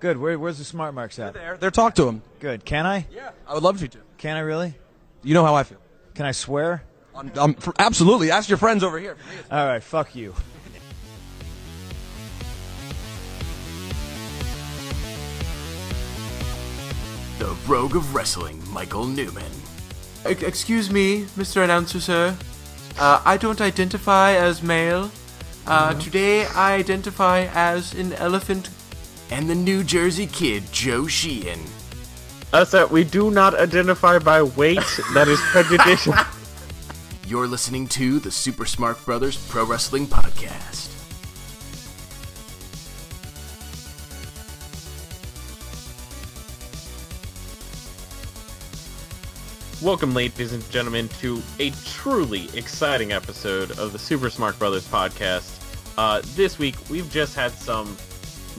Good. Where, where's the smart marks at? They're there, there. Talk to him. Good. Can I? Yeah, I would love you to. Can I really? You know how I feel. Can I swear? Um, um, for, absolutely. Ask your friends over here. All right. Fuck you. The Rogue of Wrestling, Michael Newman. Excuse me, Mr. Announcer, sir. Uh, I don't identify as male. Uh, Today I identify as an elephant. And the New Jersey kid, Joe Sheehan. Uh, sir, we do not identify by weight. that is prejudicial. You're listening to the Super Smart Brothers Pro Wrestling Podcast. Welcome, ladies and gentlemen, to a truly exciting episode of the Super Smart Brothers podcast. Uh, this week, we've just had some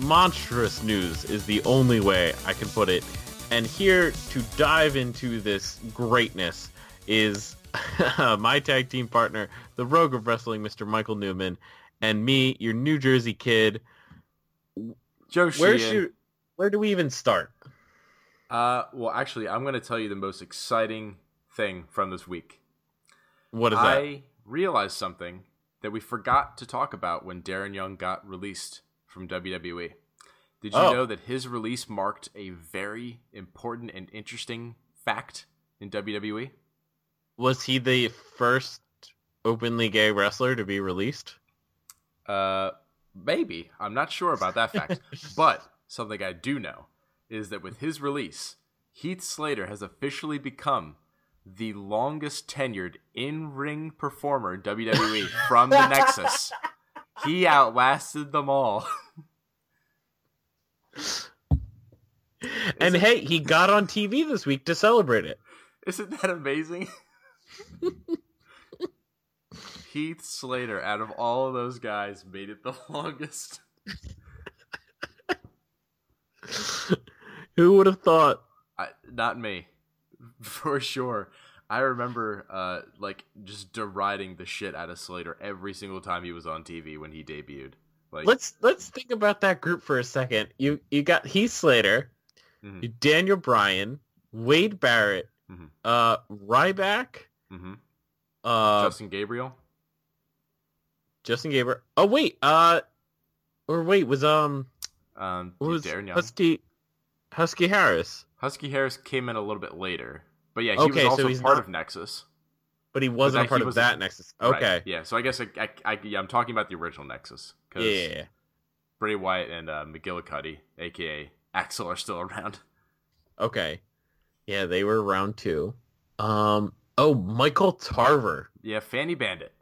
monstrous news, is the only way I can put it. And here to dive into this greatness is my tag team partner, the Rogue of Wrestling, Mr. Michael Newman, and me, your New Jersey kid. Joe Where should, where do we even start? Uh, well, actually, I'm going to tell you the most exciting thing from this week. What is that? I realized something that we forgot to talk about when Darren Young got released from WWE. Did you Oh. know that his release marked a very important and interesting fact in? WWE? Was he the first openly gay wrestler to be released? Uh, maybe. I'm not sure about that fact. but something I do know is that with his release, Heath Slater has officially become the longest tenured in ring performer in WWE from the Nexus. He outlasted them all. And hey, he got on TV this week to celebrate it. Isn't that amazing? Heath Slater, out of all of those guys, made it the longest. Who would have thought? I, not me, for sure. I remember, uh, like just deriding the shit out of Slater every single time he was on TV when he debuted. Like, Let's let's think about that group for a second. You you got Heath Slater, Mhm. Daniel Bryan, Wade Barrett, Mhm. uh, Ryback, mhm. uh, Justin Gabriel. Justin Gabriel. Oh wait, uh, or wait was um Um, was. Husky Husky Harris, Husky Harris came in a little bit later, but yeah, he Okay, was so also he's part not- of Nexus. but he wasn't that a part of was- that Nexus. Right, Okay, Yeah. So I guess I, I, I yeah, I'm talking about the original Nexus. 'cause yeah. Bray Wyatt and uh, McGillicuddy, aka Axel, are still around. okay, yeah, they were round two. Um, oh, Michael Tarver. Yeah, Fanny Bandit.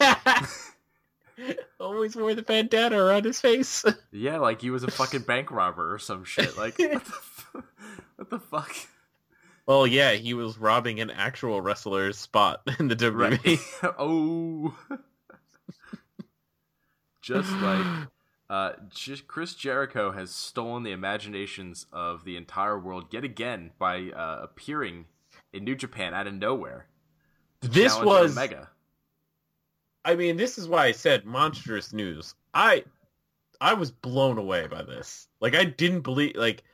Always wore the bandana around his face. Yeah, like he was a fucking bank robber or some shit. Like what the, f- what the fuck? Well, yeah, he was robbing an actual wrestler's spot in the WWE. Right. oh. Just like uh just Chris Jericho has stolen the imaginations of the entire world yet again by uh, appearing in New Japan out of nowhere. This was, Omega. I mean, this is why I said monstrous news. I, I was blown away by this. Like, I didn't believe. Like,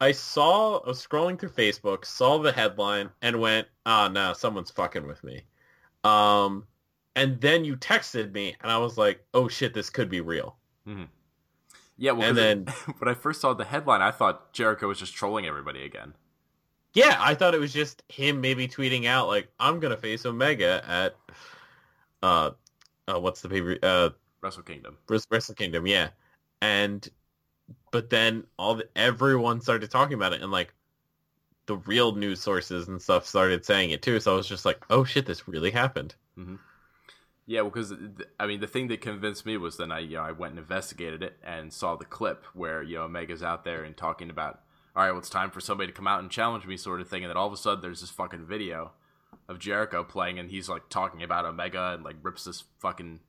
I saw, I was scrolling through Facebook, saw the headline, and went, "Ah, no, someone's fucking with me." Um, and then you texted me, and I was like, "Oh shit, this could be real." Yeah, well, and 'cause it- then- when I first saw the headline, I thought Jericho was just trolling everybody again. Yeah, I thought it was just him maybe tweeting out like, "I'm gonna face Omega at, uh, uh what's the paper? Uh, Wrestle Kingdom. Wres- Wrestle Kingdom, yeah. And but then all the, everyone started talking about it, and like the real news sources and stuff started saying it too. So I was just like, oh shit, this really happened. Mm-hmm. Yeah, well, because I mean, the thing that convinced me was then I, you know, I went and investigated it and saw the clip where you know Omega's out there and talking about, all right, well, it's time for somebody to come out and challenge me, sort of thing, and then all of a sudden there's this fucking video of Jericho playing, and he's like talking about Omega and like rips this fucking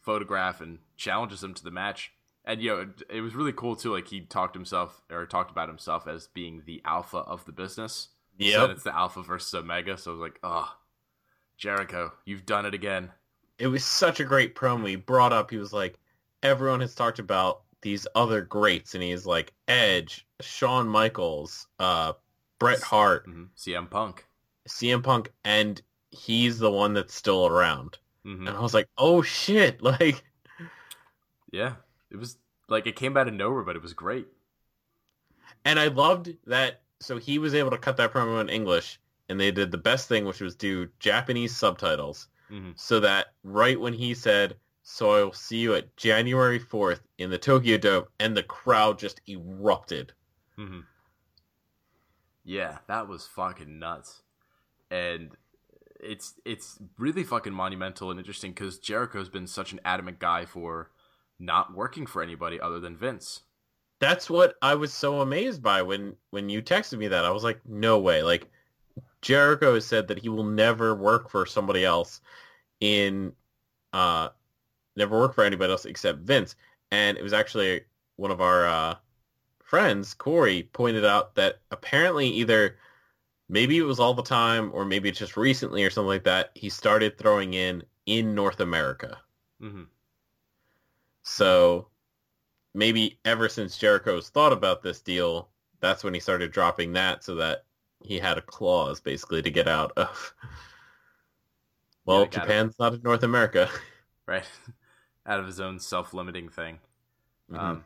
photograph and challenges him to the match. And you know, it, it was really cool too. Like he talked himself or talked about himself as being the alpha of the business. yeah So it's the alpha versus Omega. So I was like, oh, Jericho, you've done it again. It was such a great promo. He brought up, he was like, everyone has talked about these other greats, and he's like Edge, Shawn Michaels, uh, Bret Hart, Mhm. CM Punk. CM Punk, and he's the one that's still around. hmm And I was like, oh shit, like Yeah, it was like it came out of nowhere, but it was great. And I loved that. So he was able to cut that promo in English, and they did the best thing, which was do Japanese subtitles, Mhm. so that right when he said, "So I will see you at January fourth in the Tokyo Dome," and the crowd just erupted. hmm Yeah, that was fucking nuts, and it's it's really fucking monumental and interesting because Jericho's been such an adamant guy for not working for anybody other than Vince. That's what I was so amazed by when when you texted me that. I was like, "No way!" Like Jericho has said that he will never work for somebody else in uh never work for anybody else except Vince. And it was actually one of our uh friends, Corey, pointed out that apparently either maybe it was all the time or maybe it's just recently or something like that, he started throwing in in North America. hmm So maybe ever since Jericho's thought about this deal, that's when he started dropping that so that he had a clause basically to get out of. Well, Yeah, it. Japan's not in North America. Right, out of his own self-limiting thing. Mhm. Um,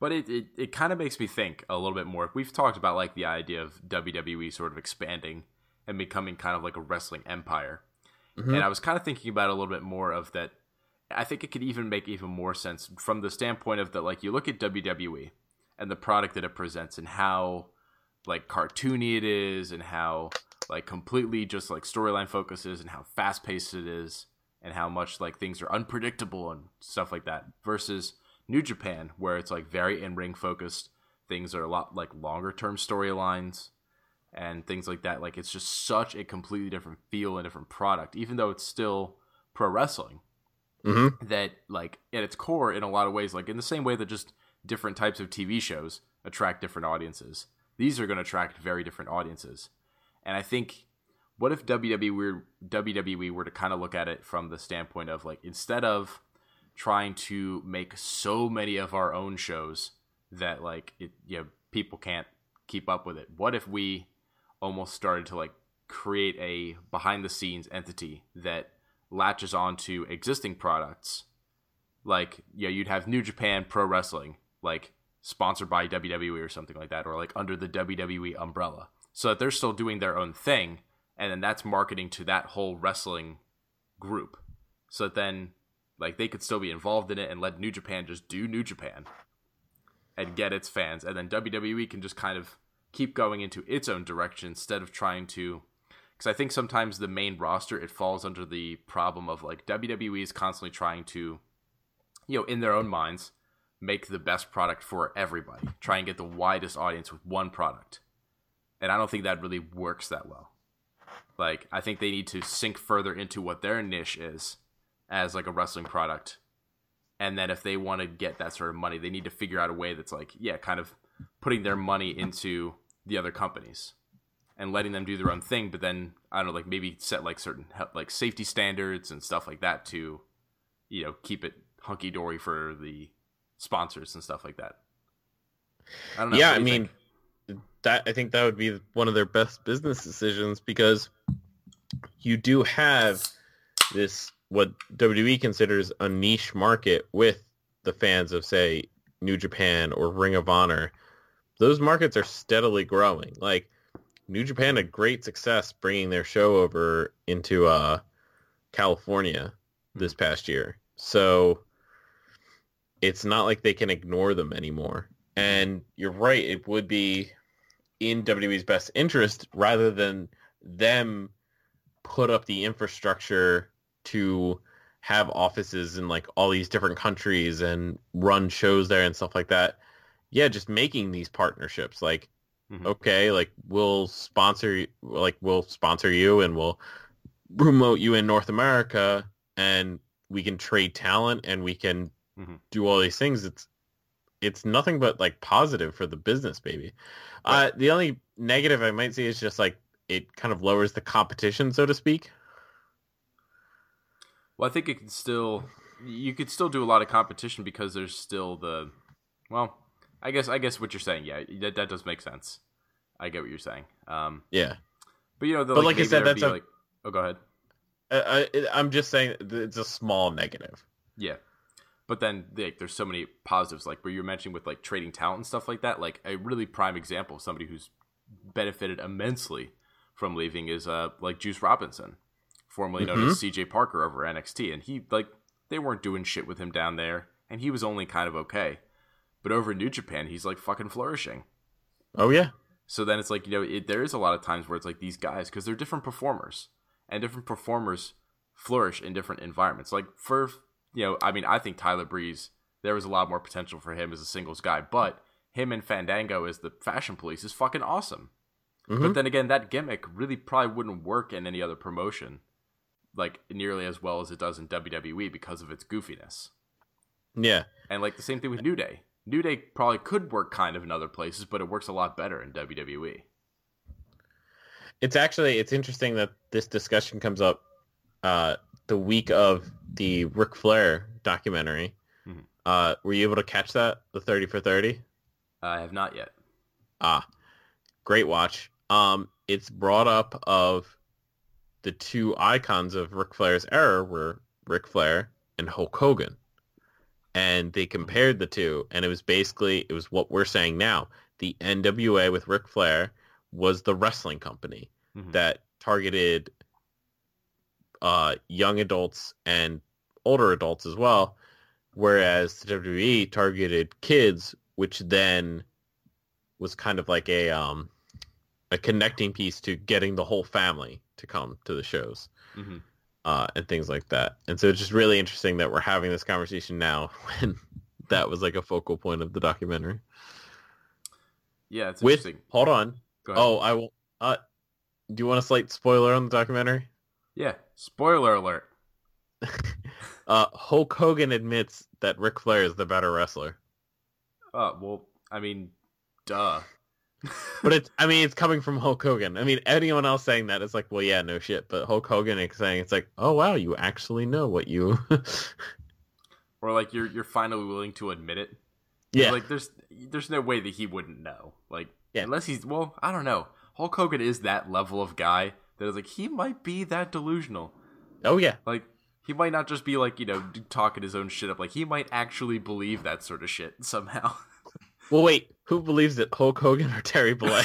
but it, it, it kind of makes me think a little bit more. We've talked about like the idea of WWE sort of expanding and becoming kind of like a wrestling empire. Mhm. And I was kind of thinking about a little bit more of that. I think it could even make even more sense from the standpoint of that, like you look at WWE and the product that it presents and how like cartoony it is and how like completely just like storyline focuses and how fast paced it is and how much like things are unpredictable and stuff like that versus New Japan where it's like very in ring focused. Things are a lot like longer term storylines and things like that. Like it's just such a completely different feel and different product, even though it's still pro wrestling. Mhm. That like at its core, in a lot of ways, like in the same way that just different types of TV shows attract different audiences. These are going to attract very different audiences, and I think what if WWE were WWE were to kind of look at it from the standpoint of like instead of trying to make so many of our own shows that like it you know people can't keep up with it what if we almost started to like create a behind the scenes entity that latches onto existing products. Like yeah you'd have new japan pro wrestling like sponsored by wwe or something like that or like under the wwe umbrella. So that they're still doing their own thing and then that's marketing to that whole wrestling group. So that then like they could still be involved in it and let new japan just do new japan and get its fans. And then wwe can just kind of keep going into its own direction instead of trying to because i think sometimes the main roster it falls under the problem of like wwe is constantly trying to you know in their own minds make the best product for everybody try and get the widest audience with one product. And i don't think that really works that well. Like I think they need to sink further into what their niche is as like a wrestling product. And then if they want to get that sort of money, they need to figure out a way that's like, yeah, kind of putting their money into the other companies and letting them do their own thing, but then I don't know, like maybe set like certain like safety standards and stuff like that to you know, keep it hunky dory for the sponsors and stuff like that. I don't know. yeah, I mean, think? that I think that would be one of their best business decisions because you do have this what WWE considers a niche market with the fans of say New Japan or Ring of Honor. Those markets are steadily growing. Like New Japan had great success bringing their show over into uh, California this past year. So it's not like they can ignore them anymore. And you're right, it would be in WWE's best interest rather than them put up the infrastructure to have offices in like all these different countries and run shows there and stuff like that. Yeah, just making these partnerships like Mhm. okay, like we'll sponsor like we'll sponsor you and we'll promote you in North America and we can trade talent and we can Mhm. do all these things. It's it's nothing but like positive for the business, baby. Uh, the only negative I might see is just like it kind of lowers the competition, so to speak. Well, I think it can still you could still do a lot of competition because there's still the Well, I guess I guess what you're saying, yeah, that, that does make sense. I get what you're saying. Um, Yeah. but you know, the, But like I said, that's a- like. Oh, go ahead. Uh, I, I'm just saying it's a small negative. Yeah. But then like, there's so many positives, like where you're mentioning with like trading talent and stuff like that. Like a really prime example of somebody who's benefited immensely from leaving is uh like Juice Robinson, formerly known Mm-hmm. as CJ Parker over NXT, and he like they weren't doing shit with him down there, and he was only kind of okay. But over in New Japan, he's like fucking flourishing. Oh yeah. So then it's like you know it, there is a lot of times where it's like these guys because they're different performers and different performers flourish in different environments. Like for you know, I mean, I think Tyler Breeze there was a lot more potential for him as a singles guy, but him and Fandango as the fashion police is fucking awesome. Mm-hmm. But then again, that gimmick really probably wouldn't work in any other promotion like nearly as well as it does in WWE because of its goofiness. Yeah. And like the same thing with New Day. New Day probably could work kind of in other places, but it works a lot better in. WWE. It's actually it's interesting that this discussion comes up uh, the week of the Ric Flair documentary. Mhm. Uh, were you able to catch that? The thirty for thirty. I have not yet. Ah, great watch. Um, it's brought up of the two icons of Ric Flair's era were Ric Flair and Hulk Hogan. And they compared the two, and it was basically it was what we're saying now. The NWA with Ric Flair was the wrestling company Mhm. that targeted uh, young adults and older adults as well, whereas the WWE targeted kids, which then was kind of like a um, a connecting piece to getting the whole family to come to the shows Mhm. Uh, and things like that. And so it's just really interesting that we're having this conversation now when that was like a focal point of the documentary. Yeah, it's With interesting. hold on, Go ahead. oh I will. Uh, do you want a slight spoiler on the documentary? yeah. Spoiler alert. Uh, Hulk Hogan admits that Ric Flair is the better wrestler, Uh, well, I mean, duh. But it's I mean it's coming from Hulk Hogan. I mean anyone else saying that it's like well yeah no shit, but Hulk Hogan is saying it's like oh wow you actually know what you or like you're you're finally willing to admit it. yeah Like there's there's no way that he wouldn't know. Like Yeah. unless he's well, I don't know. Hulk Hogan is that level of guy that is like he might be that delusional. oh yeah Like he might not just be like you know talking his own shit up. Like he might actually believe that sort of shit somehow. well wait who believes it Hulk Hogan or Terry Bollea?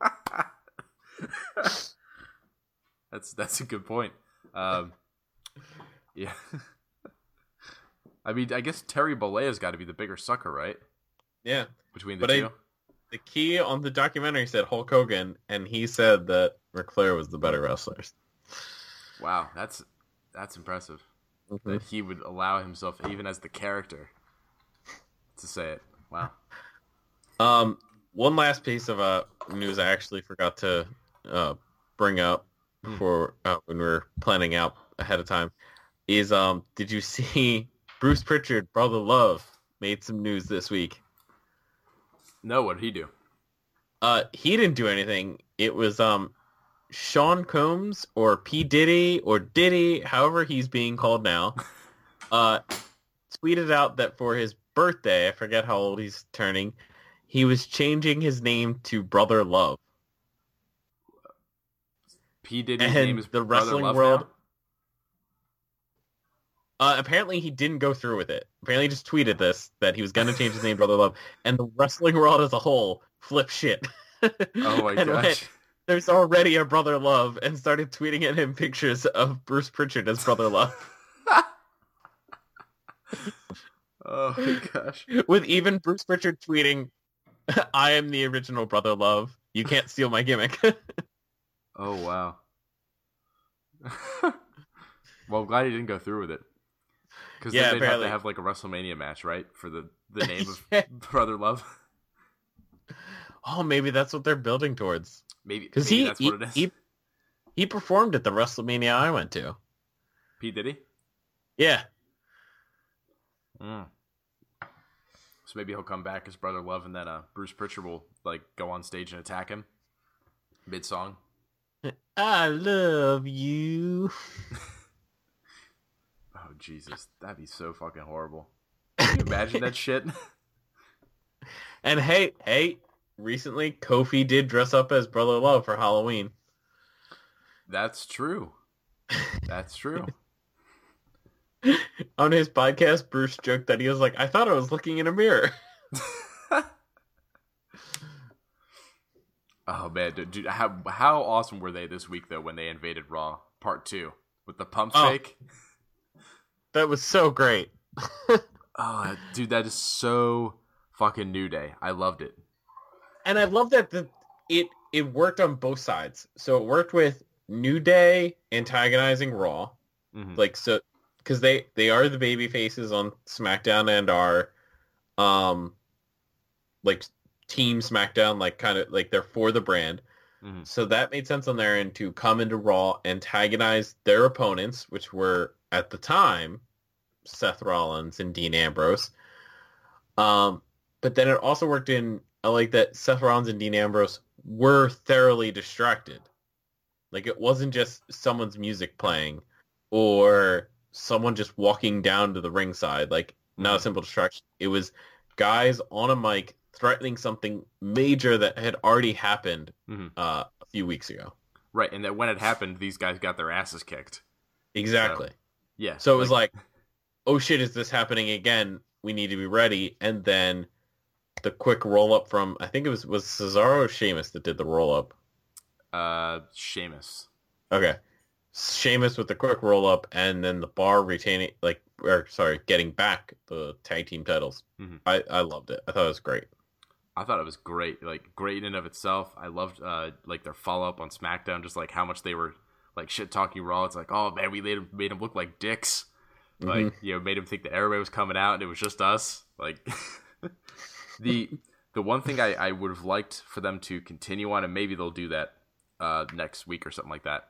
That's that's a good point. Um, yeah. I mean, I guess Terry Bollea's got to be the bigger sucker, right? yeah Between the But I- two. the key on the documentary said Hulk Hogan and he said that Ric Flair was the better wrestler. Wow, that's that's impressive. Mm-hmm. That he would allow himself, even as the character, to say it. Wow. Um, one last piece of uh, news I actually forgot to uh, bring up before uh, when we were planning out ahead of time is um, did you see Bruce Pritchard, Brother Love, made some news this week? No, what did he do? Uh, he didn't do anything. It was um, Sean Combs or P Diddy or Diddy, however he's being called now, uh, tweeted out that for his birthday, I forget how old he's turning, he was changing his name to Brother Love. P Diddy's And name is the Brother wrestling Love world- now? Uh, apparently he didn't go through with it. Apparently he just tweeted this that he was going to change his name Brother Love, and the wrestling world as a whole flipped shit. Oh my And went, gosh. There's already a Brother Love, and started tweeting at him pictures of Bruce Pritchard as Brother Love, Oh my gosh. with even Bruce Pritchard tweeting, "I am the original Brother Love. You can't steal my gimmick." Oh wow. well, I'm glad he didn't go through with it. Because Yeah, then they'd have to have like a WrestleMania match, right? For the the name of Brother Love. oh, maybe that's what they're building towards. Maybe Because he, that's he, what it is. he he performed at the WrestleMania I went to. P Diddy. Yeah. Mm. So maybe he'll come back as Brother Love, and then uh, Bruce Pritchard will like go on stage and attack him mid song. I love you. Oh Jesus, that'd be so fucking horrible. Can you imagine that shit? And hey, hey, recently Kofi did dress up as Brother Love for Halloween. That's true. That's true. On his podcast, Bruce joked that he was like, I thought I was looking in a mirror. Oh man, dude, how how awesome were they this week though when they invaded Raw Part Two with the pump Oh. fake? That was so great. Oh, dude, that is so fucking New Day. I loved it. and I love that the it it worked on both sides. So it worked with New Day antagonizing Raw, Mhm. like so because they they are the baby faces on SmackDown and are um like team SmackDown, like kind of like they're for the brand. Mhm. So that made sense on their end to come into Raw, antagonize their opponents, which were at the time Seth Rollins and Dean Ambrose. Um, but then it also worked in I like that Seth Rollins and Dean Ambrose were thoroughly distracted. Like it wasn't just someone's music playing or someone just walking down to the ringside. Like not a simple distraction. It was guys on a mic threatening something major that had already happened Mhm. uh, a few weeks ago. Right, and that when it happened, these guys got their asses kicked. Exactly. Yeah. So it was like, oh shit, is this happening again? We need to be ready. And then the quick roll up from I think it was was Cesaro or Sheamus that did the roll up. uh, Sheamus. Okay. Sheamus with the quick roll up and then the bar retaining like or sorry, getting back the tag team titles. Mhm. I, I loved it. I thought it was great. I thought it was great, like great in and of itself. I loved uh like their follow up on SmackDown, just like how much they were like shit talking Raw. It's like, oh man, we made him made him look like dicks. Like you know, made him think that everybody was coming out and it was just us. Like the the one thing I, I would have liked for them to continue on, and maybe they'll do that uh next week or something like that,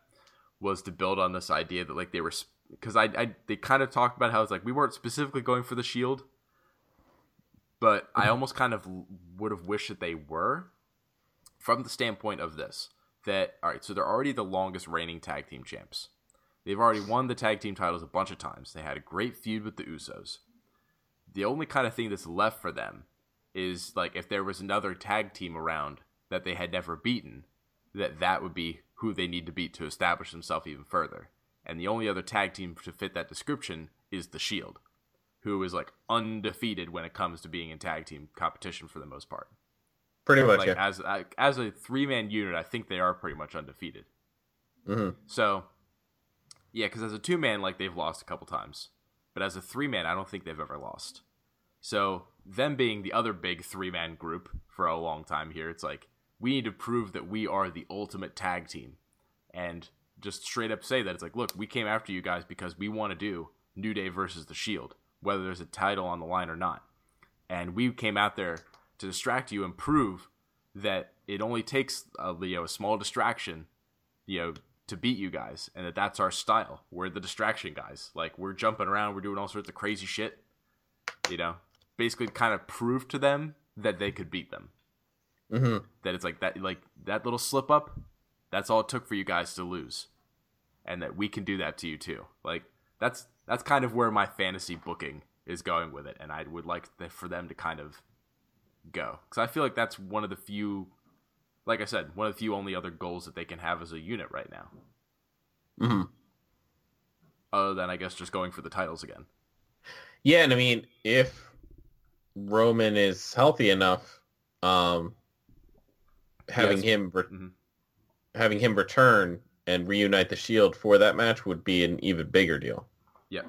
was to build on this idea that like they were because I, I they kind of talked about how it's like we weren't specifically going for the Shield, but I mm-hmm. almost kind of would have wished that they were from the standpoint of this that all right so they're already the longest reigning tag team champs. They've already won the tag team titles a bunch of times. They had a great feud with the usos. The only kind of thing that's left for them is like if there was another tag team around that they had never beaten that that would be who they need to beat to establish themselves even further and the only other tag team to fit that description is the shield who is like undefeated when it comes to being in tag team competition for the most part. Pretty much, Like yeah. as as a three man unit, I think they are pretty much undefeated. hmm So, yeah, because as a two man, like they've lost a couple times, but as a three man, I don't think they've ever lost. So them being the other big three man group for a long time here, it's like we need to prove that we are the ultimate tag team, and just straight up say that it's like, look, we came after you guys because we want to do New Day versus the Shield, whether there's a title on the line or not, and we came out there to distract you and prove that it only takes a, you know, a small distraction you know, to beat you guys, and that that's our style. We're the distraction guys. Like we're jumping around, we're doing all sorts of crazy shit. You know, basically, kind of prove to them that they could beat them. Hmm That it's like that, like that little slip up. That's all it took for you guys to lose, and that we can do that to you too. Like that's that's kind of where my fantasy booking is going with it, and I would like the, for them to kind of go because I feel like that's one of the few like I said, one of the few only other goals that they can have as a unit right now. hmm Other than I guess just going for the titles again. Yeah, and I mean, if Roman is healthy enough, um, having Yes. him re- Mhm. having him return and reunite the Shield for that match would be an even bigger deal. Yeah.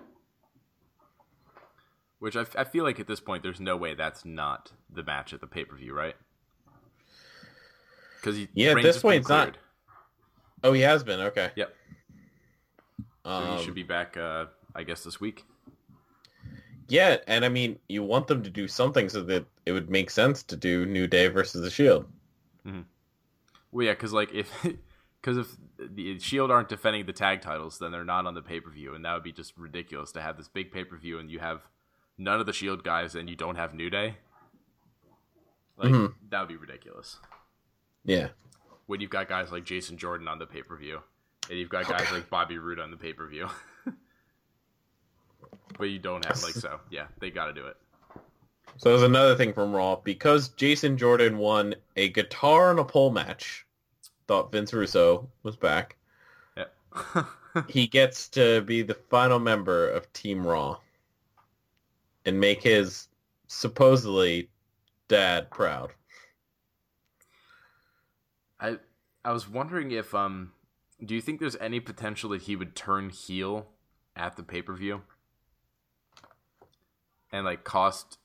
Which I, f- I feel like at this point, there's no way that's not the match at the pay per view, right? Because Yeah, at this point, it's not- Oh, he has been okay. Yep. So Um, he should be back, uh, I guess, this week. Yeah, and I mean, you want them to do something so that it would make sense to do New Day versus the Shield. Well, yeah, because like if because if the Shield aren't defending the tag titles, then they're not on the pay per view, and that would be just ridiculous to have this big pay per view and you have none of the Shield guys and you don't have New Day. Like Mhm. that would be ridiculous. Yeah. when you've got guys like Jason Jordan on the pay per view, and you've got guys like Bobby Roode on the pay per view. but you don't have like so, yeah, they got to do it. So there's another thing from Raw. Because Jason Jordan won a guitar and a pole match, thought Vince Russo was back. Yeah. He gets to be the final member of Team Raw and make his supposedly dad proud. I I was wondering if um do you think there's any potential that he would turn heel at the pay per view and like cost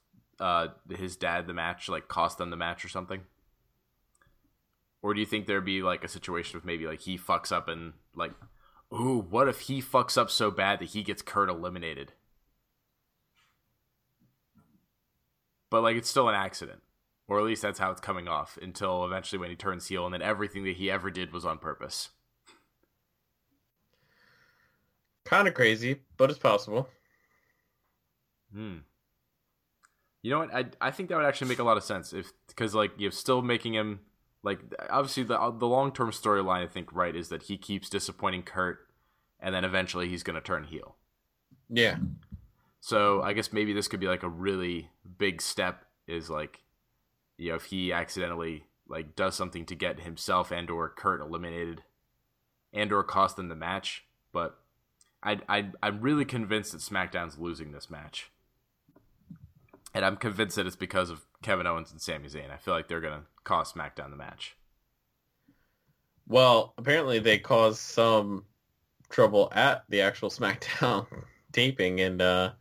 uh his dad the match, like cost them the match or something? Or do you think there'd be like a situation of maybe like he fucks up and like, ooh, what if he fucks up so bad that he gets Kurt eliminated? But like it's still an accident. Or at least that's how it's coming off until eventually when he turns heel and then everything that he ever did was on purpose. Kind of crazy, but it's possible. Hmm. You know what? I I think that would actually make a lot of sense if because like you're still making him like obviously the uh, the long term storyline I think right is that he keeps disappointing Kurt, and then eventually he's gonna turn heel. Yeah. So I guess maybe this could be like a really big step is like, you know, if he accidentally like does something to get himself and or Kurt eliminated, and or cost them the match. But I I I'm really convinced that SmackDown's losing this match, and I'm convinced that it's because of Kevin Owens and Sami Zayn. I feel like they're gonna cost SmackDown the match. Well, apparently they caused some trouble at the actual SmackDown taping and uh,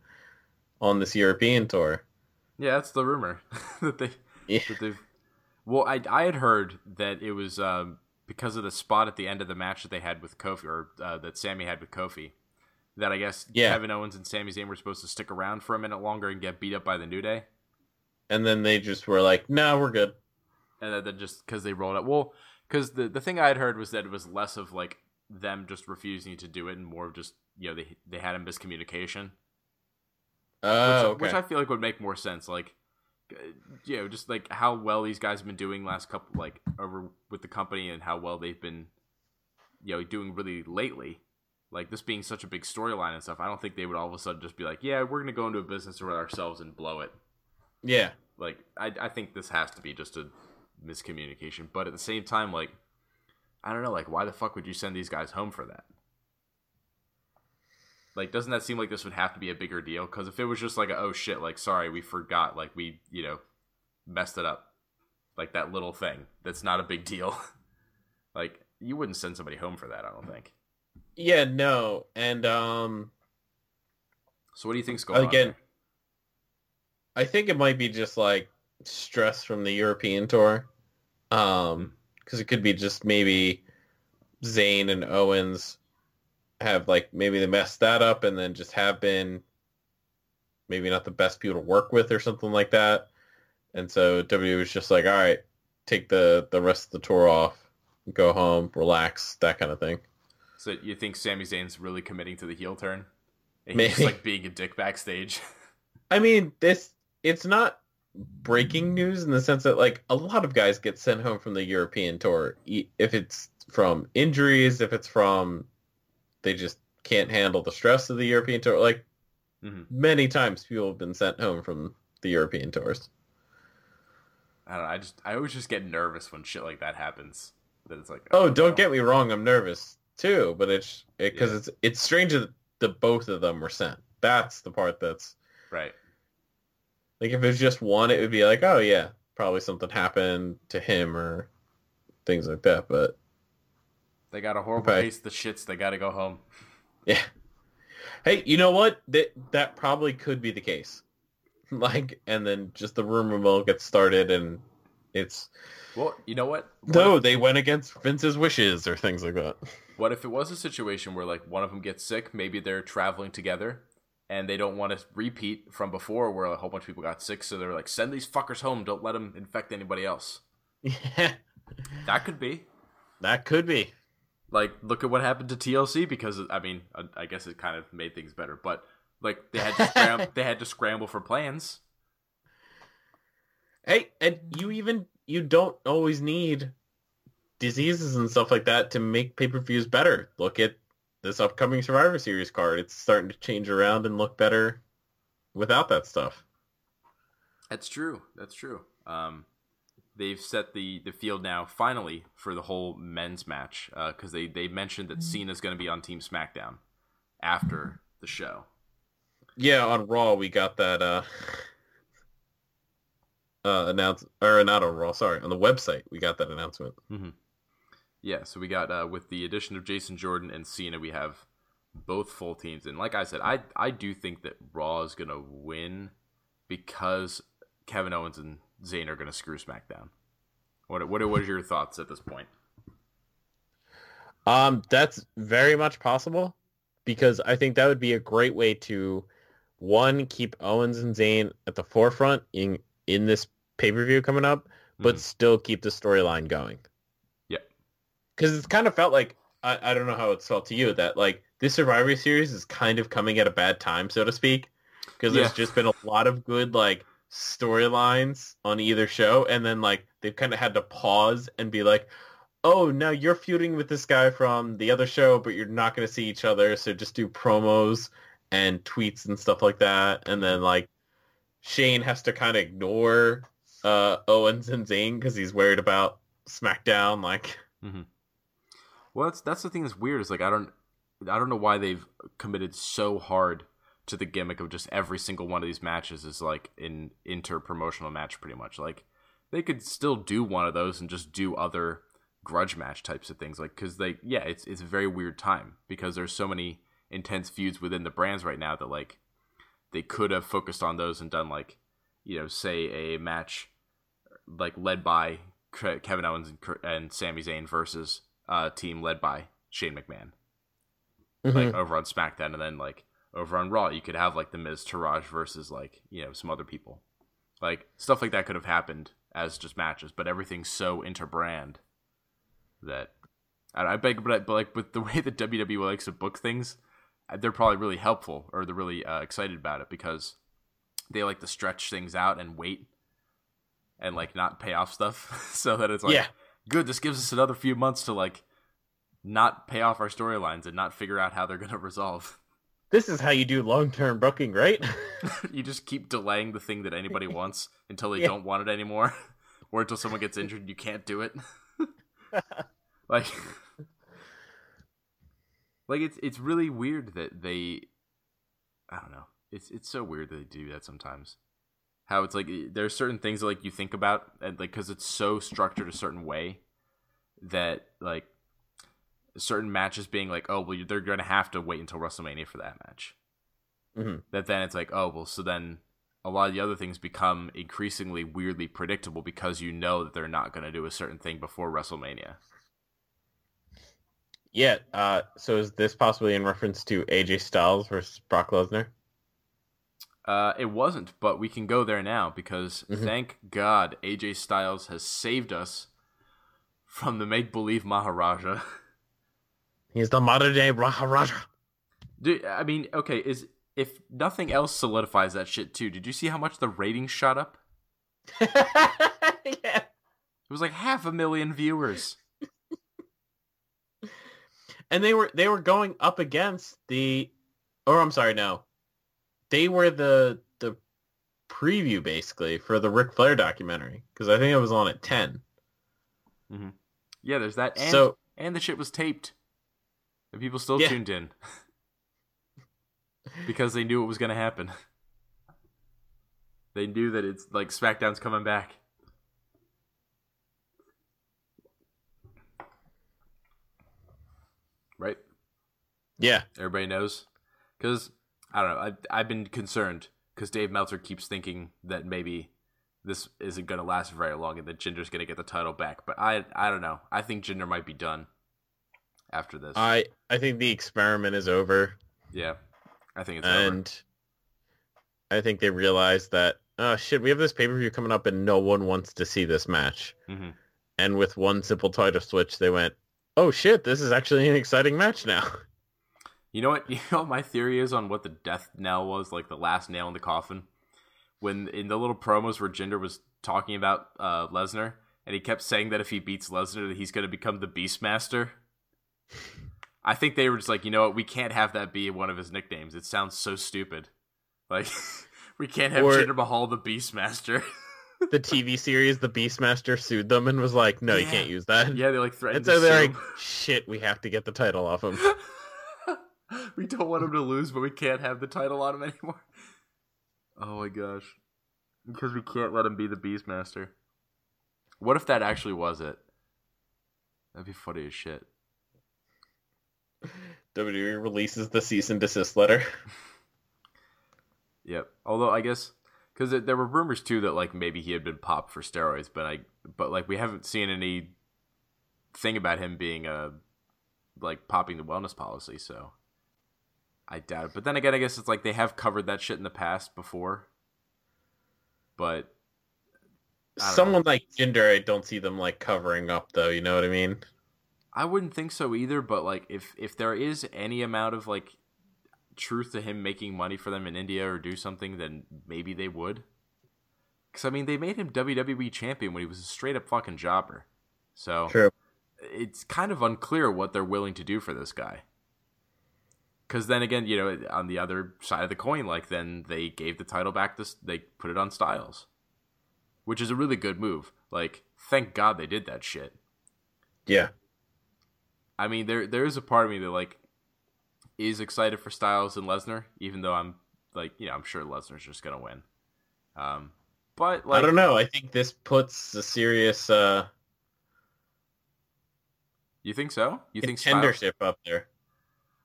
on this European tour. Yeah, that's the rumor that they Yeah. that they've. Well, I I had heard that it was um, because of the spot at the end of the match that they had with Kofi, or uh, that Sami had with Kofi. That I guess Yeah. Kevin Owens and Sami Zayn were supposed to stick around for a minute longer and get beat up by the New Day, And then they just were like, no, we're good. and then- then just because they rolled out. Well, because the the thing I had heard was that it was less of like them just refusing to do it, and more of just you know they they had a miscommunication. Oh, which, okay. which I feel like would make more sense. Like, uh, you know, just like how well these guys have been doing last couple, like over with the company, and how well they've been, you know, doing really lately. Like this being such a big storyline and stuff, I don't think they would all of a sudden just be like, "Yeah, we're gonna go into a business with ourselves and blow it." yeah. Like, I I think this has to be just a miscommunication. But at the same time, like, I don't know, like, why the fuck would you send these guys home for that? Like, doesn't that seem like this would have to be a bigger deal? Because if it was just like, a, oh shit, like, sorry, we forgot, like, we, you know, messed it up, like that little thing that's not a big deal. like, you wouldn't send somebody home for that, I don't think. Yeah, no. And um So, what do you think's going Again, on? I think it might be just like stress from the European tour. Um because it could be just maybe Zayn and Owens have like maybe they messed that up and then just have been maybe not the best people to work with or something like that. And so W was just like, all right, take the the rest of the tour off, go home, relax, that kind of thing. So, you think Sami Zayn's really committing to the heel turn? And he's just, like being a dick backstage. I mean, this it's not breaking news in the sense that like a lot of guys get sent home from the European tour if it's from injuries, if it's from they just can't handle the stress of the European tour. Like Mhm. many times people have been sent home from the European tours. I don't know. I just I always just get nervous when shit like that happens. That it's like Oh, don't no. get me wrong, I'm nervous too, but it's because Yeah. it's it's strange that the both of them were sent. That's the part that's right. Like if it was just one, it would be like, oh yeah, probably something happened to him or things like that. But They got a horrible Okay. case the shits. They got to go home. yeah, hey, you know what? That that probably could be the case. Like, and then just the rumor mill gets started, and it's Well, you know what? What, no, if, they went against Vince's wishes or things like that. what if it was a situation where like one of them gets sick? Maybe they're traveling together, and they don't want to repeat from before, where a whole bunch of people got sick. So they're like, send these fuckers home. Don't let them infect anybody else. Yeah, That could be. that could be. Like, look at what happened to TLC because I mean, I, I guess it kind of made things better, but like they had to scram- they had to scramble for plans. Hey, and you even you don't always need diseases and stuff like that to make pay-per-views better. Look at this upcoming Survivor Series card. It's starting to change around and look better without that stuff. That's true. That's true. Um, they've set the the field now finally for the whole men's match because they they mentioned that Cena's going to be on Team SmackDown after the show. Yeah, on Raw we got that uh uh announce or not on Raw, sorry, on the website we got that announcement. Yeah, so we got uh, with the addition of Jason Jordan and Cena, we have both full teams, and like I said, I I do think that Raw is gonna win because Kevin Owens and Zayn are gonna screw SmackDown. What what what are your thoughts at this point? Um, that's very much possible because I think that would be a great way to one keep Owens and Zayn at the forefront in in this pay per view coming up, but Mhm. still keep the storyline going. Yeah. Because it's kind of felt like I, I don't know how it's felt to you that like this Survivor Series is kind of coming at a bad time, so to speak, because Yeah. there's just been a lot of good like storylines on either show, and then like they've kind of had to pause and be like, oh, now you're feuding with this guy from the other show, but you're not going to see each other, so just do promos and tweets and stuff like that, and then like Shane has to kind of ignore uh, Owens and Zayn because he's worried about SmackDown, like. Well, that's that's the thing that's weird is like I don't I don't know why they've committed so hard to the gimmick of just every single one of these matches is like an inter promotional match pretty much. Like they could still do one of those and just do other grudge match types of things like cuz they yeah, it's it's a very weird time because there's so many intense feuds within the brands right now that like they could have focused on those and done like you know, say a match like led by Kevin Owens and, and Sami Zayn versus a team led by Shane McMahon, mm-hmm. like over on SmackDown, and then like over on Raw, you could have like the Miztourage versus like you know some other people, like stuff like that could have happened as just matches, but everything's so interbrand that I, I beg, but, I- but like with the way that WWE likes to book things, they're probably really helpful or they're really uh, excited about it because they like to stretch things out and wait and like not pay off stuff so that it's like Yeah. good this gives us another few months to like not pay off our storylines and not figure out how they're going to resolve This is how you do long-term booking, right? you just keep delaying the thing that anybody wants until they Yeah. don't want it anymore or until someone gets injured and you can't do it like like it's it's really weird that they i don't know it's it's so weird that they do that sometimes how it's like there's certain things that like you think about and like because it's so structured a certain way that like certain matches being like oh well they're gonna have to wait until wrestlemania for that match Mhm. that then it's like oh well so then a lot of the other things become increasingly weirdly predictable because you know that they're not going to do a certain thing before WrestleMania. Yeah. Uh, so is this possibly in reference to AJ Styles versus Brock Lesnar? Uh, it wasn't, but we can go there now because thank God AJ Styles has saved us from the make believe Maharaja. He's the modern day Maharaja. Dude, I mean, okay, is if nothing else solidifies that shit too. Did you see how much the ratings shot up? yeah. It was like half a million viewers. And they were they were going up against the, or I'm sorry, no, they were the the preview basically for the Ric Flair documentary because I think it was on at ten. Mm-hmm. Yeah, there's that. And, So- and the shit was taped. And people still Yeah. tuned in. because they knew it was going to happen. They knew that it's like SmackDown's coming back. Right? Yeah, Everybody knows. Because, I don't know, I, I've been concerned because Dave Meltzer keeps thinking that maybe this isn't going to last very long and that Jinder's going to get the title back. But I, I don't know. I think Jinder might be done after this. I I think the experiment is over, yeah. I think it's over. and I think they realized that oh shit, we have this pay per view coming up, and no one wants to see this match. Mhm. And with one simple title switch, they went, oh shit, this is actually an exciting match now. You know what? You know what my theory is on what the death knell was, like the last nail in the coffin. When in the little promos where Jinder was talking about uh, Lesnar, and he kept saying that if he beats Lesnar, that he's going to become the Beastmaster. I think they were just like, you know what? We can't have that be one of his nicknames. It sounds so stupid. Like, We can't have Or- Jinder Mahal the Beastmaster. the TV series, The Beastmaster sued them and was like, "No, you can't use that." yeah, they like And threatened so to they're like, "Shit, we have to get the title off him." we don't want him to lose, but we can't have the title on him anymore. Oh my gosh. Because we can't let him be the Beastmaster. What if that actually was it? That'd be funny as shit. WWE releases the cease and desist letter. Yep. Although I guess because there were rumors too that like maybe he had been popped for steroids, but I but like we haven't seen any thing about him being a like popping the wellness policy. So I doubt it. But then again, I guess it's like they have covered that shit in the past before. But Someone like Jinder, I don't see them like covering up though. You know what I mean? I wouldn't think so either. But like if if there is any amount of like truth to him making money for them in India or do something, then maybe they would. Because I mean, they made him WWE champion when he was a straight up fucking jobber. So True. it's kind of unclear what they're willing to do for this guy. Because then again, you know, on the other side of the coin, like then they gave the title back. This they put it on Styles, which is a really good move. Like, thank God they did that shit. Yeah. I mean, there there is a part of me that like is excited for Styles and Lesnar, even though I'm like, you know, I'm sure Lesnar's just gonna win. Um, but like, I don't know. I think this puts a serious uh You think so? You think Styles? up there.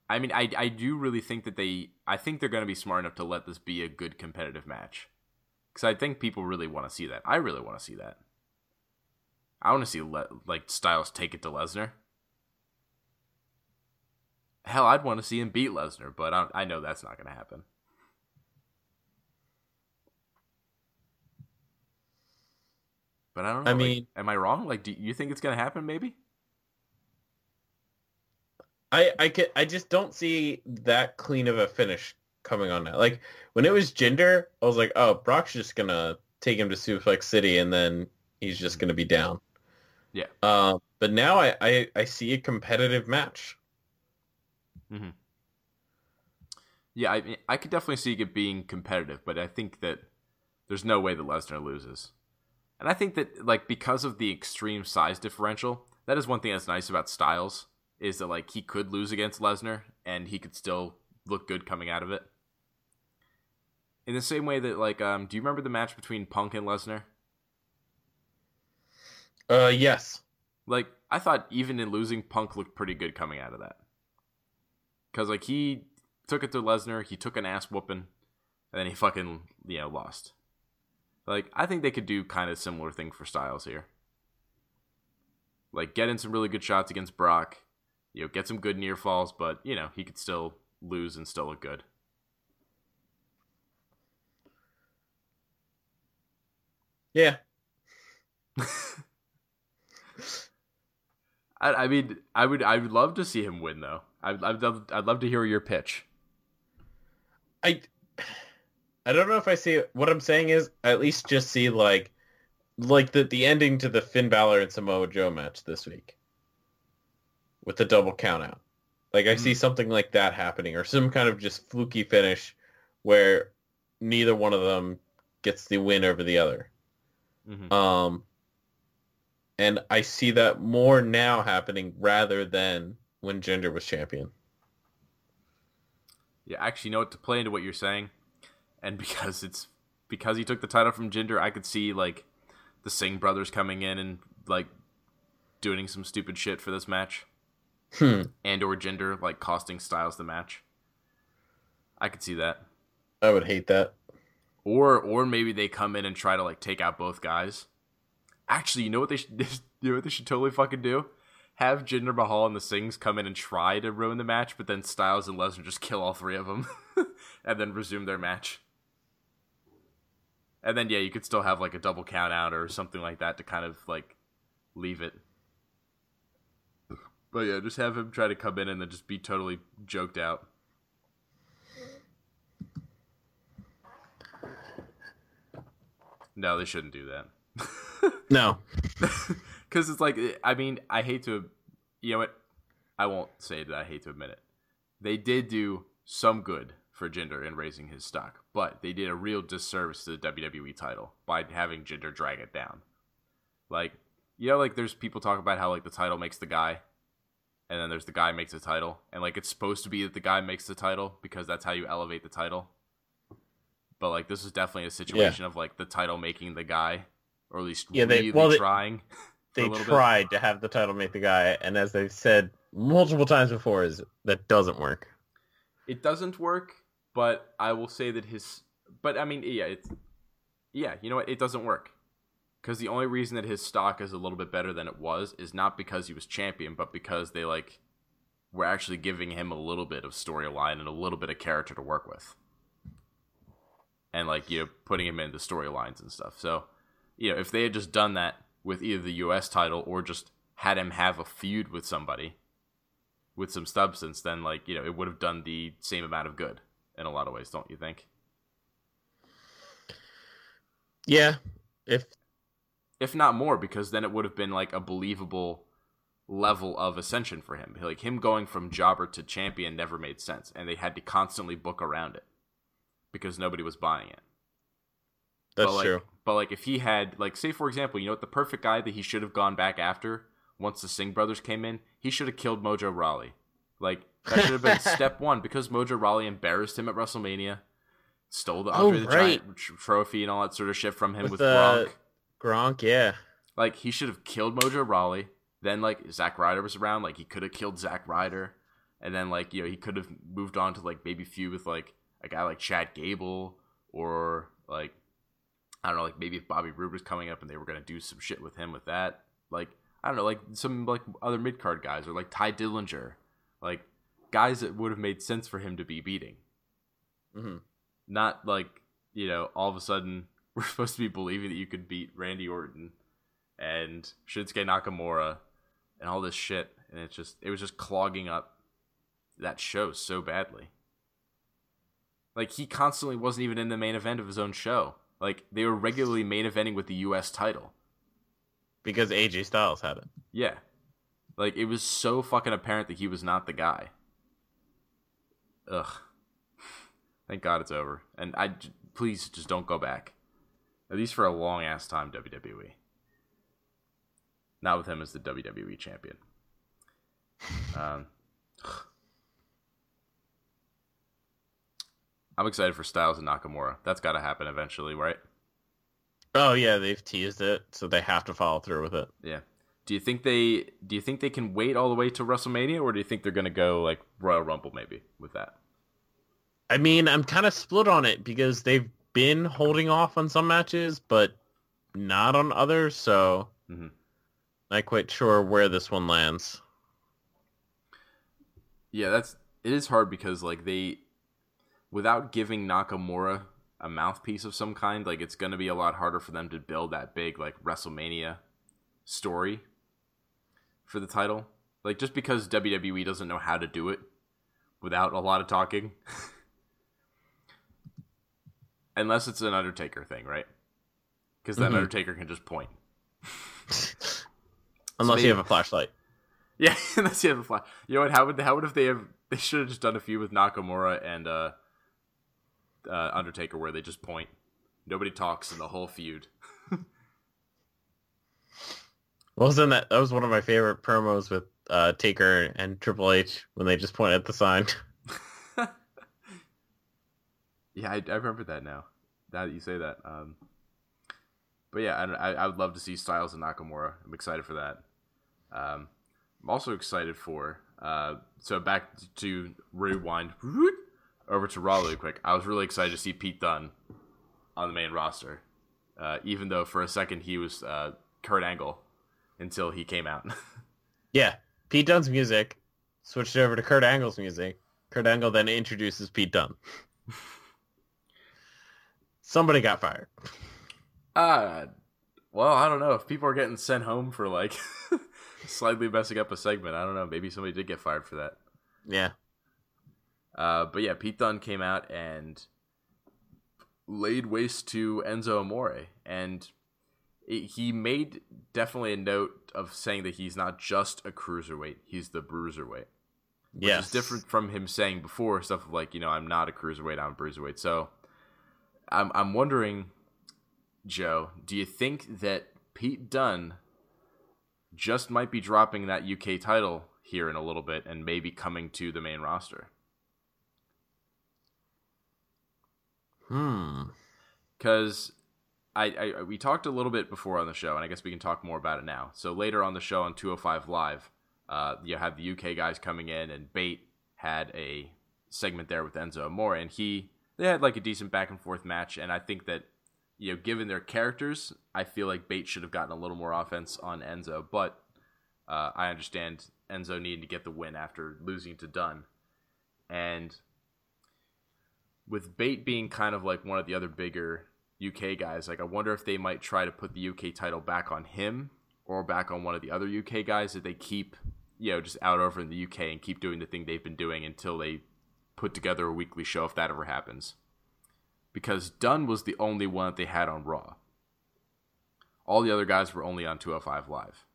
I mean, I I do really think that they. I think they're gonna be smart enough to let this be a good competitive match, because I think people really want to see that. I really want to see that. I want to see Le- like Styles take it to Lesnar. Hell, I'd want to see him beat Lesnar, but I, I know that's not going to happen. But I don't know. I like, mean- am I wrong? Like, do you think it's going to happen? Maybe. I I can I just don't see that clean of a finish coming on that. Like when it was Jinder, I was like, oh, Brock's just gonna take him to Suplex City and then he's just gonna be down. Yeah. Um, but now I, I I see a competitive match. Yeah, I mean, I could definitely see it being competitive, but I think that there's no way that Lesnar loses. And I think that like because of the extreme size differential, that is one thing that's nice about Styles is that like he could lose against Lesnar and he could still look good coming out of it. In the same way that like um do you remember the match between Punk and Lesnar? Uh, yes. Like I thought even in losing Punk looked pretty good coming out of that. Cuz like he took it to Lesnar, he took an ass whooping and then he fucking, you know, lost. Like I think they could do kind of similar thing for Styles here. Like get in some really good shots against Brock, you know, get some good near falls, but you know, he could still lose and still look good. Yeah. I, I mean, I would I would love to see him win though. I'd I'd love, I'd love to hear your pitch. I I don't know if I see what I'm saying is at least just see like like the the ending to the Finn Balor and Samoa Joe match this week with the double count out. Like I see something like that happening or some kind of just fluky finish where neither one of them gets the win over the other. Mhm. Um and I see that more now happening rather than when Jinder was champion. Yeah, actually, you know what? To play into what you're saying, and because it's because he took the title from Jinder, I could see like the Singh brothers coming in and like doing some stupid shit for this match, Hmm. and or Jinder, like costing Styles the match. I could see that, I would hate that. or or maybe they come in and try to like take out both guys. Actually, you know what they should you know what they should totally fucking do? Have Jinder Mahal and the Singhs come in and try to ruin the match, but then Styles and Lesnar just kill all three of them, and then resume their match. And then yeah, you could still have like a double count out or something like that to kind of like leave it. But yeah, just have him try to come in and then just be totally joked out. No, they shouldn't do that. No. Because it's like, I mean, I hate to, you know what? I won't say that I hate to admit it. They did do some good for Jinder in raising his stock, but they did a real disservice to the WWE title by having Jinder drag it down. Like, you know, like there's people talk about how like the title makes the guy, and then there's the guy makes the title, and like it's supposed to be that the guy makes the title because that's how you elevate the title. But like this is definitely a situation of like the title making the guy, or at least Yeah, they- really well, they- trying. for a They little bit. tried to have the title make the guy, and as they've said multiple times before, is that doesn't work. It doesn't work, but I will say that his. But I mean, yeah, it's yeah. You know what? It doesn't work because the only reason that his stock is a little bit better than it was is not because he was champion, but because they like were actually giving him a little bit of storyline and a little bit of character to work with, and like you know, putting him into storylines and stuff. So, you know, if they had just done that with either the U.S. title or just had him have a feud with somebody with some substance, then like you know, it would have done the same amount of good in a lot of ways, don't you think? Yeah, if if not more, because then it would have been like a believable level of ascension for him. Like him going from jobber to champion never made sense, and they had to constantly book around it because nobody was buying it. that's but like, true. But like, if he had, like, say for example, you know what, the perfect guy that he should have gone back after once the Singh brothers came in, he should have killed Mojo Rawley. Like that should have been step one because Mojo Rawley embarrassed him at WrestleMania, stole the Oh, Andre the right. Giant trophy and all that sort of shit from him with, With the-. Gronk, yeah. Like he should have killed Mojo Rawley. Then like Zack Ryder was around, like he could have killed Zack Ryder, and then like you know he could have moved on to like maybe feud with like a guy like Chad Gable or like I don't know, like maybe if Bobby Roode was coming up and they were gonna do some shit with him with that, like I don't know, like some like other mid card guys or like Tye Dillinger, like guys that would have made sense for him to be beating Mhm. not like you know all of a sudden we're supposed to be believing that you could beat Randy Orton and Shinsuke Nakamura and all this shit. And it's just it was just clogging up that show so badly. Like he constantly wasn't even in the main event of his own show. Like they were regularly main eventing with the US title. Because AJ Styles had it. yeah. Like it was so fucking apparent that he was not the guy. Ugh. Thank God it's over. And I please just don't go back. At least for a long ass time, WWE. Not with him as the WWE champion. Um, I'm excited for Styles and Nakamura. That's got to happen eventually, right? Oh yeah, they've teased it, so they have to follow through with it. Yeah. Do you think they do you think they can wait all the way to WrestleMania, or do you think they're gonna go like Royal Rumble maybe with that? I mean, I'm kind of split on it because they've been holding off on some matches, but not on others, so Mhm. not quite sure where this one lands. Yeah, that's it is hard because like they without giving Nakamura a mouthpiece of some kind, like it's going to be a lot harder for them to build that big like WrestleMania story for the title. Like just because WWE doesn't know how to do it without a lot of talking. Unless it's an Undertaker thing, right? Cuz then Mhm. Undertaker can just point. Unless maybe- you have a flashlight. Yeah, that's the other fly. You know what? How would how would if they have? They should have just done a few with Nakamura and uh, uh, Undertaker, where they just point. Nobody talks in the whole feud. Well, Wasn't that that was one of my favorite promos with uh, Taker and Triple H when they just point at the sign. Yeah, I, I remember that now. Now that you say that. Um, but yeah, I, I I would love to see Styles and Nakamura. I'm excited for that. Um, I'm also excited for. Uh, so back to rewind over to Raw really quick. I was really excited to see Pete Dunne on the main roster, uh, even though for a second he was uh, Kurt Angle until he came out. yeah, Pete Dunne's music switched over to Kurt Angle's music. Kurt Angle then introduces Pete Dunne. Somebody got fired. Uh, well, I don't know if people are getting sent home for like slightly messing up a segment. I don't know. Maybe somebody did get fired for that. Yeah. Uh, but yeah, Pete Dunne came out and laid waste to Enzo Amore, and it, he made definitely a note of saying that he's not just a cruiserweight; he's the bruiserweight. which Yes. is different from him saying before stuff like you know I'm not a cruiserweight, I'm a bruiserweight. So I'm I'm wondering, Joe, do you think that Pete Dunne just might be dropping that UK title here in a little bit and maybe coming to the main roster? Hmm. because I, I we talked a little bit before on the show, and I guess we can talk more about it now. So later on the show on 205 Live, uh, you have the UK guys coming in, and Bate had a segment there with Enzo Amore, and he they had like a decent back and forth match, and I think that you know, given their characters, I feel like Bate should have gotten a little more offense on Enzo, but uh, I understand Enzo needing to get the win after losing to Dunne, and with Bate being kind of like one of the other bigger UK guys, like I wonder if they might try to put the UK title back on him or back on one of the other UK guys that they keep, you know, just out over in the UK and keep doing the thing they've been doing until they put together a weekly show if that ever happens. Because Dunne was the only one that they had on Raw. All the other guys were only on 205 Live.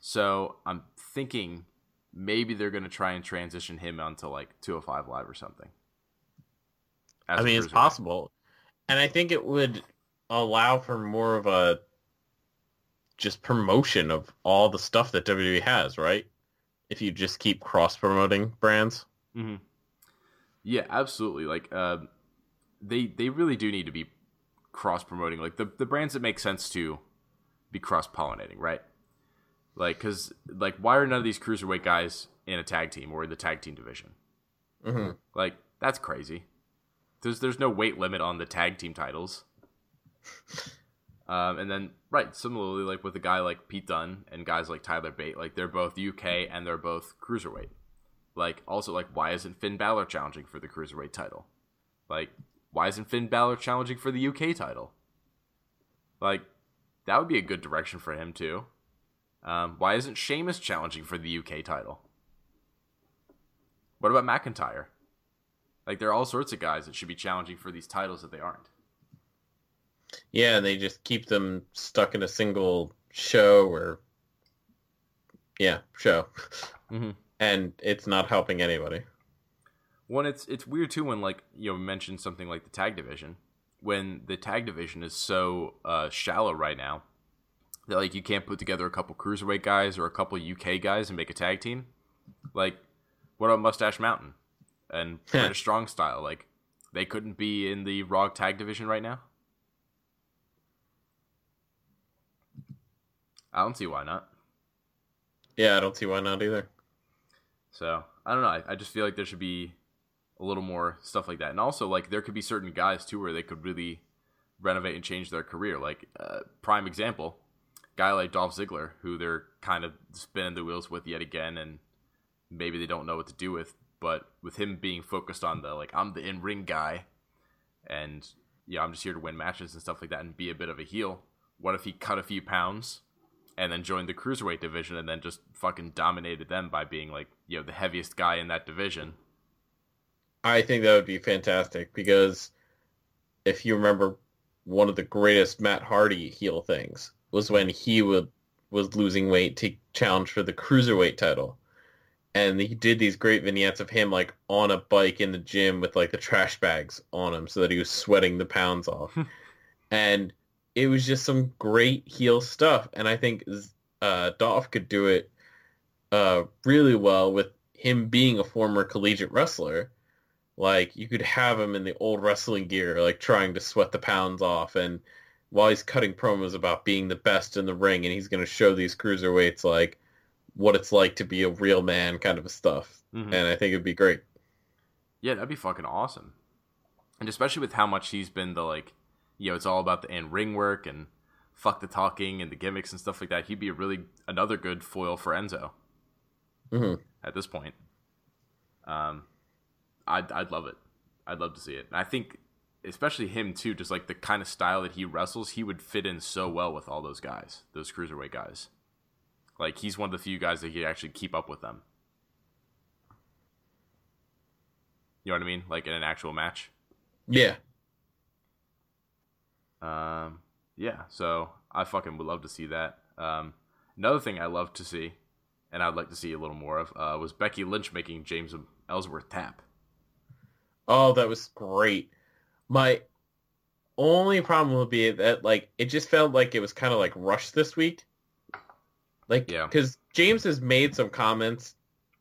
So I'm thinking maybe they're going to try and transition him onto like 205 Live or something. I mean, it's possible, and I think it would allow for more of a just promotion of all the stuff that WWE has, right? If you just keep cross promoting brands. Hmm Yeah, absolutely. Like, uh, they they really do need to be cross promoting. Like the the brands that make sense to be cross pollinating, right? Like, cause like, why are none of these cruiserweight guys in a tag team or in the tag team division? Mm-hmm. Like, that's crazy. There's there's no weight limit on the tag team titles. Um, and then right, similarly, like with a guy like Pete Dunne and guys like Tyler Bate, like they're both UK and they're both cruiserweight. Like also like why isn't Finn Balor challenging for the cruiserweight title? Like why isn't Finn Balor challenging for the UK title? Like that would be a good direction for him too. Um, why isn't Sheamus challenging for the UK title? What about McIntyre? Like there are all sorts of guys that should be challenging for these titles that they aren't. Yeah, and they just keep them stuck in a single show or yeah, show. Mhm. And it's not helping anybody. One, it's it's weird too when like you know mention something like the tag division when the tag division is so uh, shallow right now that like you can't put together a couple cruiserweight guys or a couple UK guys and make a tag team. Like, what about Mustache Mountain and British Strong Style? Like, they couldn't be in the Raw tag division right now. I don't see why not. Yeah, I don't see why not either. So I don't know. I, I just feel like there should be a little more stuff like that, and also like there could be certain guys too where they could really renovate and change their career. Like uh, prime example, guy like Dolph Ziggler, who they're kind of spinning the wheels with yet again, and maybe they don't know what to do with. But with him being focused on the like I'm the in ring guy, and yeah, I'm just here to win matches and stuff like that, and be a bit of a heel. What if he cut a few pounds? And then joined the cruiserweight division and then just fucking dominated them by being like you know the heaviest guy in that division. I think that would be fantastic because if you remember, one of the greatest Matt Hardy heel things was when he would was losing weight to challenge for the cruiserweight title, and he did these great vignettes of him like on a bike in the gym with like the trash bags on him so that he was sweating the pounds off, and it was just some great heel stuff, and I think uh, Dolph could do it uh, really well with him being a former collegiate wrestler like you could have him in the old wrestling gear like trying to sweat the pounds off and while he's cutting promos about being the best in the ring and he's going to show these cruiserweights like what it's like to be a real man kind of stuff Mhm. and i think it'd be great Yeah, that'd be fucking awesome. And especially with how much he's been the like, you know, it's all about the in ring work and fuck the talking and the gimmicks and stuff like that. He'd be a really another good foil for Enzo Mhm. at this point. Um, I'd I'd love it. I'd love to see it. And I think, especially him too, just like the kind of style that he wrestles, he would fit in so well with all those guys, those cruiserweight guys. Like he's one of the few guys that could actually keep up with them. You know what I mean? Like in an actual match. yeah Um, yeah, so I fucking would love to see that. Um, another thing I love to see, and I'd like to see a little more of, uh, was Becky Lynch making James Ellsworth tap. Oh, that was great. My only problem would be that like it just felt like it was kind of like rushed this week. Like, Yeah. because James has made some comments,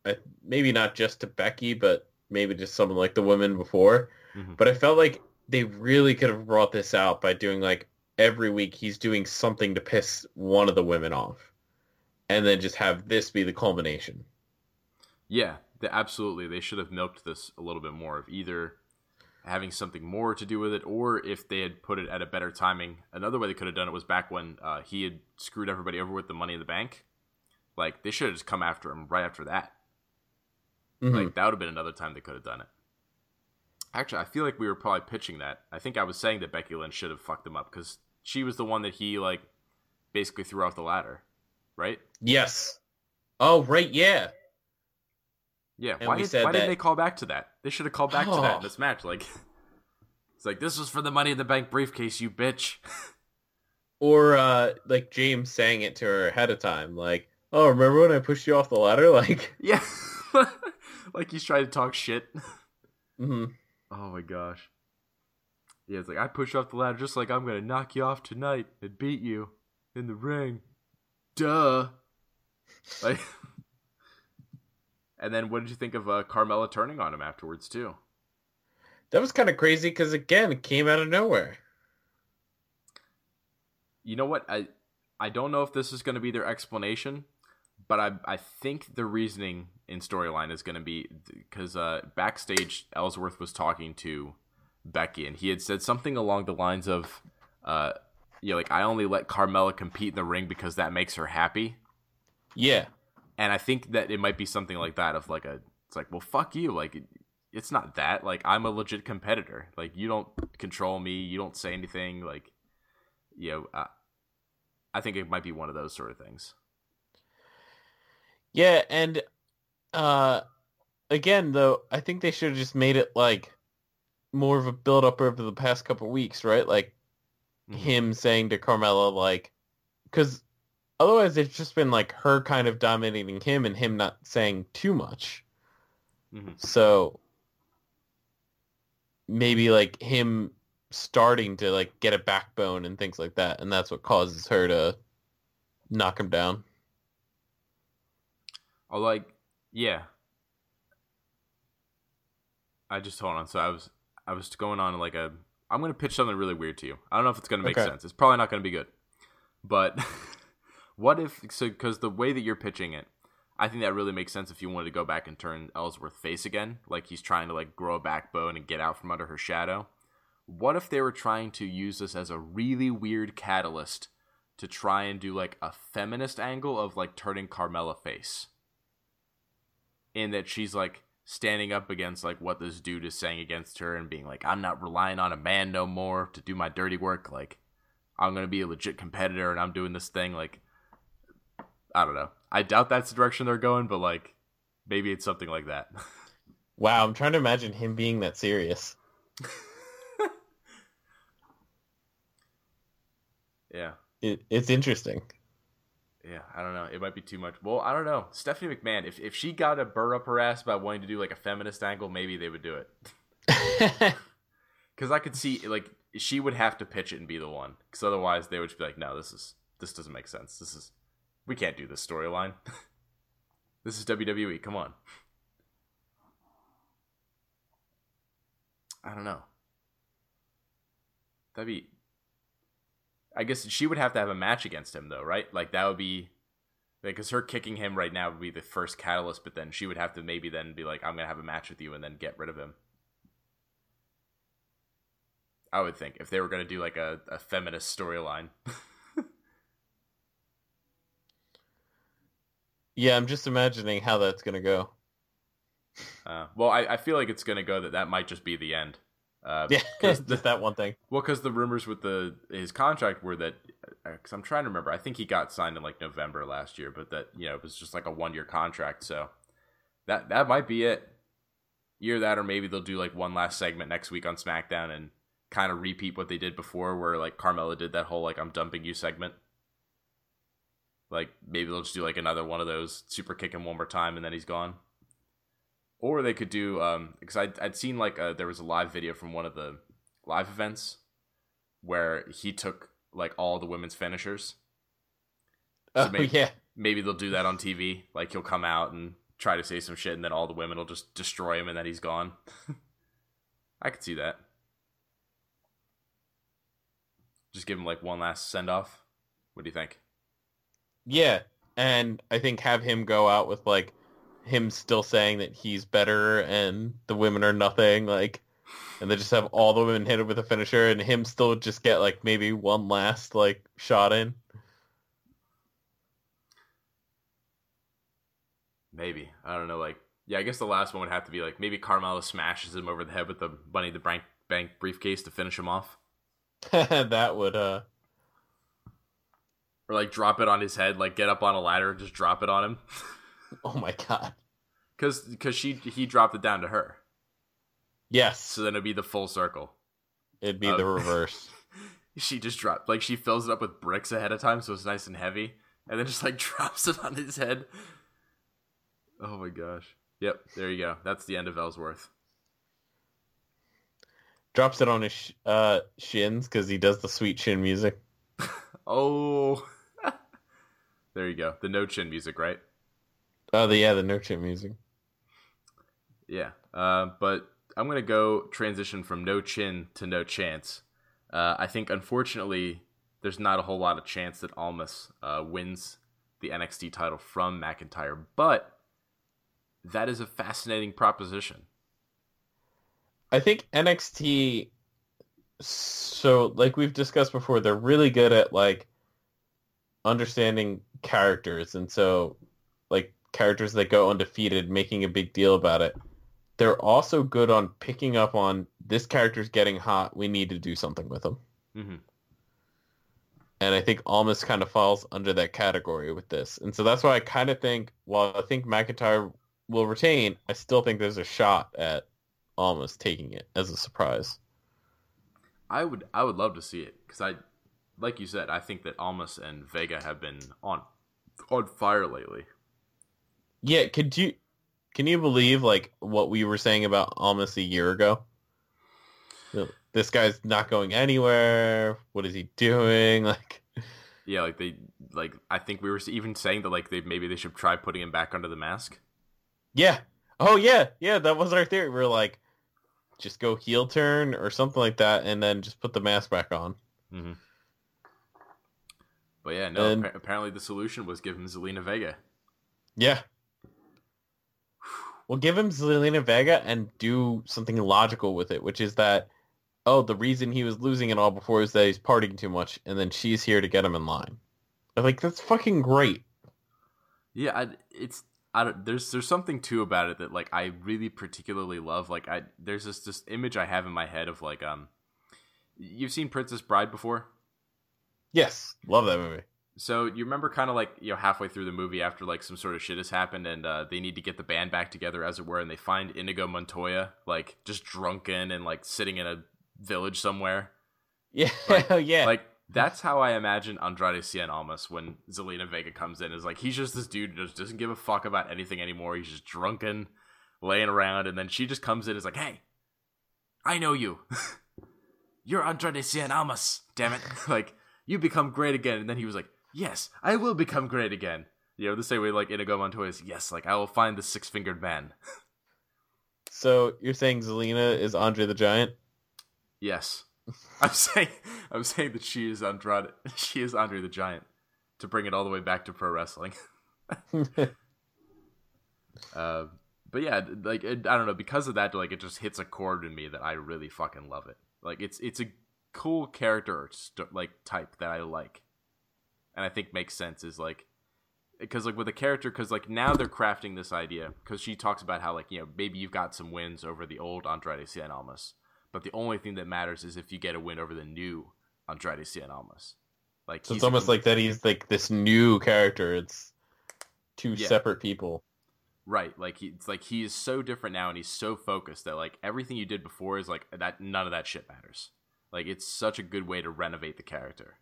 uh, maybe not just to Becky, but maybe just someone like the women before. Mhm. But I felt like they really could have brought this out by doing like every week he's doing something to piss one of the women off, and then just have this be the culmination. Yeah, the, absolutely. They should have milked this a little bit more of either having something more to do with it, or if they had put it at a better timing. Another way they could have done it was back when uh, he had screwed everybody over with the Money in the Bank. Like they should have just come after him right after that. Mhm. Like that would have been another time they could have done it. Actually, I feel like we were probably pitching that. I think I was saying that Becky Lynch should have fucked him up because she was the one that he like basically threw off the ladder, right? yes. Oh right, yeah. Yeah, And why, did, why that- didn't they call back to that? They should have called back to that Oh. in this match. Like, it's like this was for the Money in the Bank briefcase, you bitch. Or uh like James saying it to her ahead of time, like, "Oh, remember when I pushed you off the ladder?" Like, yeah, like he's trying to talk shit. mhm. Oh my gosh. Yeah, it's like I push off the ladder just like I'm gonna knock you off tonight and beat you in the ring. Duh. Like, and then what did you think of uh, Carmella turning on him afterwards too? that was kind of crazy because again, it came out of nowhere. you know what i i don't know if this is going to be their explanation but i i think the reasoning in storyline is going to be because uh backstage ellsworth was talking to becky and he had said something along the lines of uh you know like i only let carmella compete in the ring because that makes her happy. Yeah, and i think that it might be something like that of like a it's like well fuck you like it- it's not that like i'm a legit competitor. Like you don't control me you don't say anything like you know uh, i think it might be one of those sort of things. Yeah, and uh, again though, I think they should have just made it like more of a build up over the past couple weeks, right? Like Mhm. him saying to Carmella, like, because otherwise it's just been like her kind of dominating him and him not saying too much. Mhm. So maybe like him starting to like get a backbone and things like that, and that's what causes her to knock him down. oh like yeah i just hold on so i was i was going on like a i'm going to pitch something really weird to you i don't know if it's going to make Okay. sense it's probably not going to be good but what if so because the way that you're pitching it I think that really makes sense if you wanted to go back and turn Ellsworth face again, like he's trying to like grow a backbone and get out from under her shadow. What if they were trying to use this as a really weird catalyst to try and do like a feminist angle of like turning Carmella face? In that she's like standing up against like what this dude is saying against her and being like, I'm not relying on a man no more to do my dirty work. Like, I'm gonna be a legit competitor and I'm doing this thing. Like, I don't know. I doubt that's the direction they're going, but like maybe it's something like that. Wow, I'm trying to imagine him being that serious. yeah. It, it's interesting. Yeah, I don't know. It might be too much. Well, I don't know. Stephanie McMahon, if, if she got a burr up her ass about wanting to do like a feminist angle, maybe they would do it. Because I could see like she would have to pitch it and be the one. Because otherwise, they would just be like, "No, this is this doesn't make sense. This is we can't do this storyline. this is WWE. Come on." I don't know. That'd be. I guess she would have to have a match against him, though, right? Like that would be, because her kicking him right now would be the first catalyst. But then she would have to maybe then be like, "I'm gonna have a match with you," and then get rid of him. I would think if they were gonna do like a, a feminist storyline. yeah, I'm just imagining how that's gonna go. Uh, well, I, I feel like it's gonna go that that might just be the end. Uh, Yeah, just that one thing. well, because the rumors with the his contract were that, because I'm trying to remember, I think he got signed in like November last year, but that you know it was just like a one year contract, so that that might be it. Year that, or maybe they'll do like one last segment next week on SmackDown and kind of repeat what they did before, where like Carmella did that whole like I'm dumping you segment. Like maybe they'll just do like another one of those super kick him one more time and then he's gone. Or they could do um because I'd, I'd seen like uh there was a live video from one of the live events where he took like all the women's finishers. So oh maybe, yeah. maybe they'll do that on TV. Like he'll come out and try to say some shit, and then all the women will just destroy him, and then he's gone. I could see that. Just give him like one last send off. What do you think? Yeah, and I think have him go out with like him still saying that he's better and the women are nothing, like, and they just have all the women hit him with a finisher, and him still just get like maybe one last like shot in. Maybe I don't know. Like, yeah, I guess the last one would have to be like maybe Carmelo smashes him over the head with the Bunny the Bank bank briefcase to finish him off, that would uh or like drop it on his head, like get up on a ladder and just drop it on him, oh my god. because because she he dropped it down to her, Yes. so then it'd be the full circle. It'd be Uh, the reverse. she just dropped like she fills it up with bricks ahead of time so it's nice and heavy and then just like drops it on his head oh my gosh yep there you go that's the end of ellsworth Drops it on his sh- uh shins because he does the sweet shin music. oh there you go the no chin music right Oh, the yeah, the no chin music. yeah uh, but i'm gonna go transition from no chin to no chance uh, i think unfortunately there's not a whole lot of chance that almas uh, wins the nxt title from mcintyre but that is a fascinating proposition I think NXT so like we've discussed before, they're really good at like understanding characters and so characters that go undefeated making a big deal about it. They're also good on picking up on this character's getting hot, we need to do something with them. hmm And I think Almas kind of falls under that category with this. And so that's why I kind of think, while I think McIntyre will retain, I still think there's a shot at Almas taking it as a surprise. I would I would love to see it because I, like you said, I think that Almas and Vega have been on on fire lately. Yeah, could you can you believe like what we were saying about Almas a year ago? This guy's not going anywhere. What is he doing? Like Yeah, like they like I think we were even saying that like they maybe they should try putting him back under the mask. Yeah. Oh yeah, yeah, that was our theory. We are like just go heel turn or something like that and then just put the mask back on. Mm-hmm. But yeah, no. And- apparently the solution was give him Zelina Vega. Yeah. Well, give him Zelina Vega and do something logical with it, which is that, oh, the reason he was losing it all before is that he's partying too much, and then she's here to get him in line. I'm like, that's fucking great. Yeah, I, it's I don't, there's there's something too about it that like I really particularly love. Like I there's this this image I have in my head of like um, you've seen Princess Bride before. Yes, love that movie. So you remember kind of like you know halfway through the movie after like some sort of shit has happened and uh, they need to get the band back together as it were and they find Inigo Montoya like just drunken and like sitting in a village somewhere. Yeah, Like- yeah. Like that's how I imagine Andrade Cien Almas when Zelina Vega comes in is like he's just this dude who just doesn't give a fuck about anything anymore. He's just drunken, laying around, and then she just comes in and is like, "Hey, I know you. You're Andrade Cien Almas. Damn it! like you become great again." And then he was like, "Yes, I will become great again." You know, the same way like Inigo Montoya is, "Yes, like I will find the six fingered man." so you're saying Zelina is Andre the Giant? Yes. I'm saying I'm saying that she is Andrade she is Andre the Giant to bring it all the way back to pro wrestling. uh, but yeah, like it, I don't know, because of that, like it just hits a chord in me that I really fucking love it. Like it's it's a cool character st- like type that I like, and I think makes sense. Is like because like with a character, because like now they're crafting this idea because she talks about how like you know maybe you've got some wins over the old Andrade Cien Almas, but the only thing that matters is if you get a win over the new Andrade Cien Almas. Like So it's almost like that he's like this new character. It's two Yeah. separate people. Right, like he, it's like he is so different now, and he's so focused that like everything you did before is like that. None of that shit matters. Like it's such a good way to renovate the character.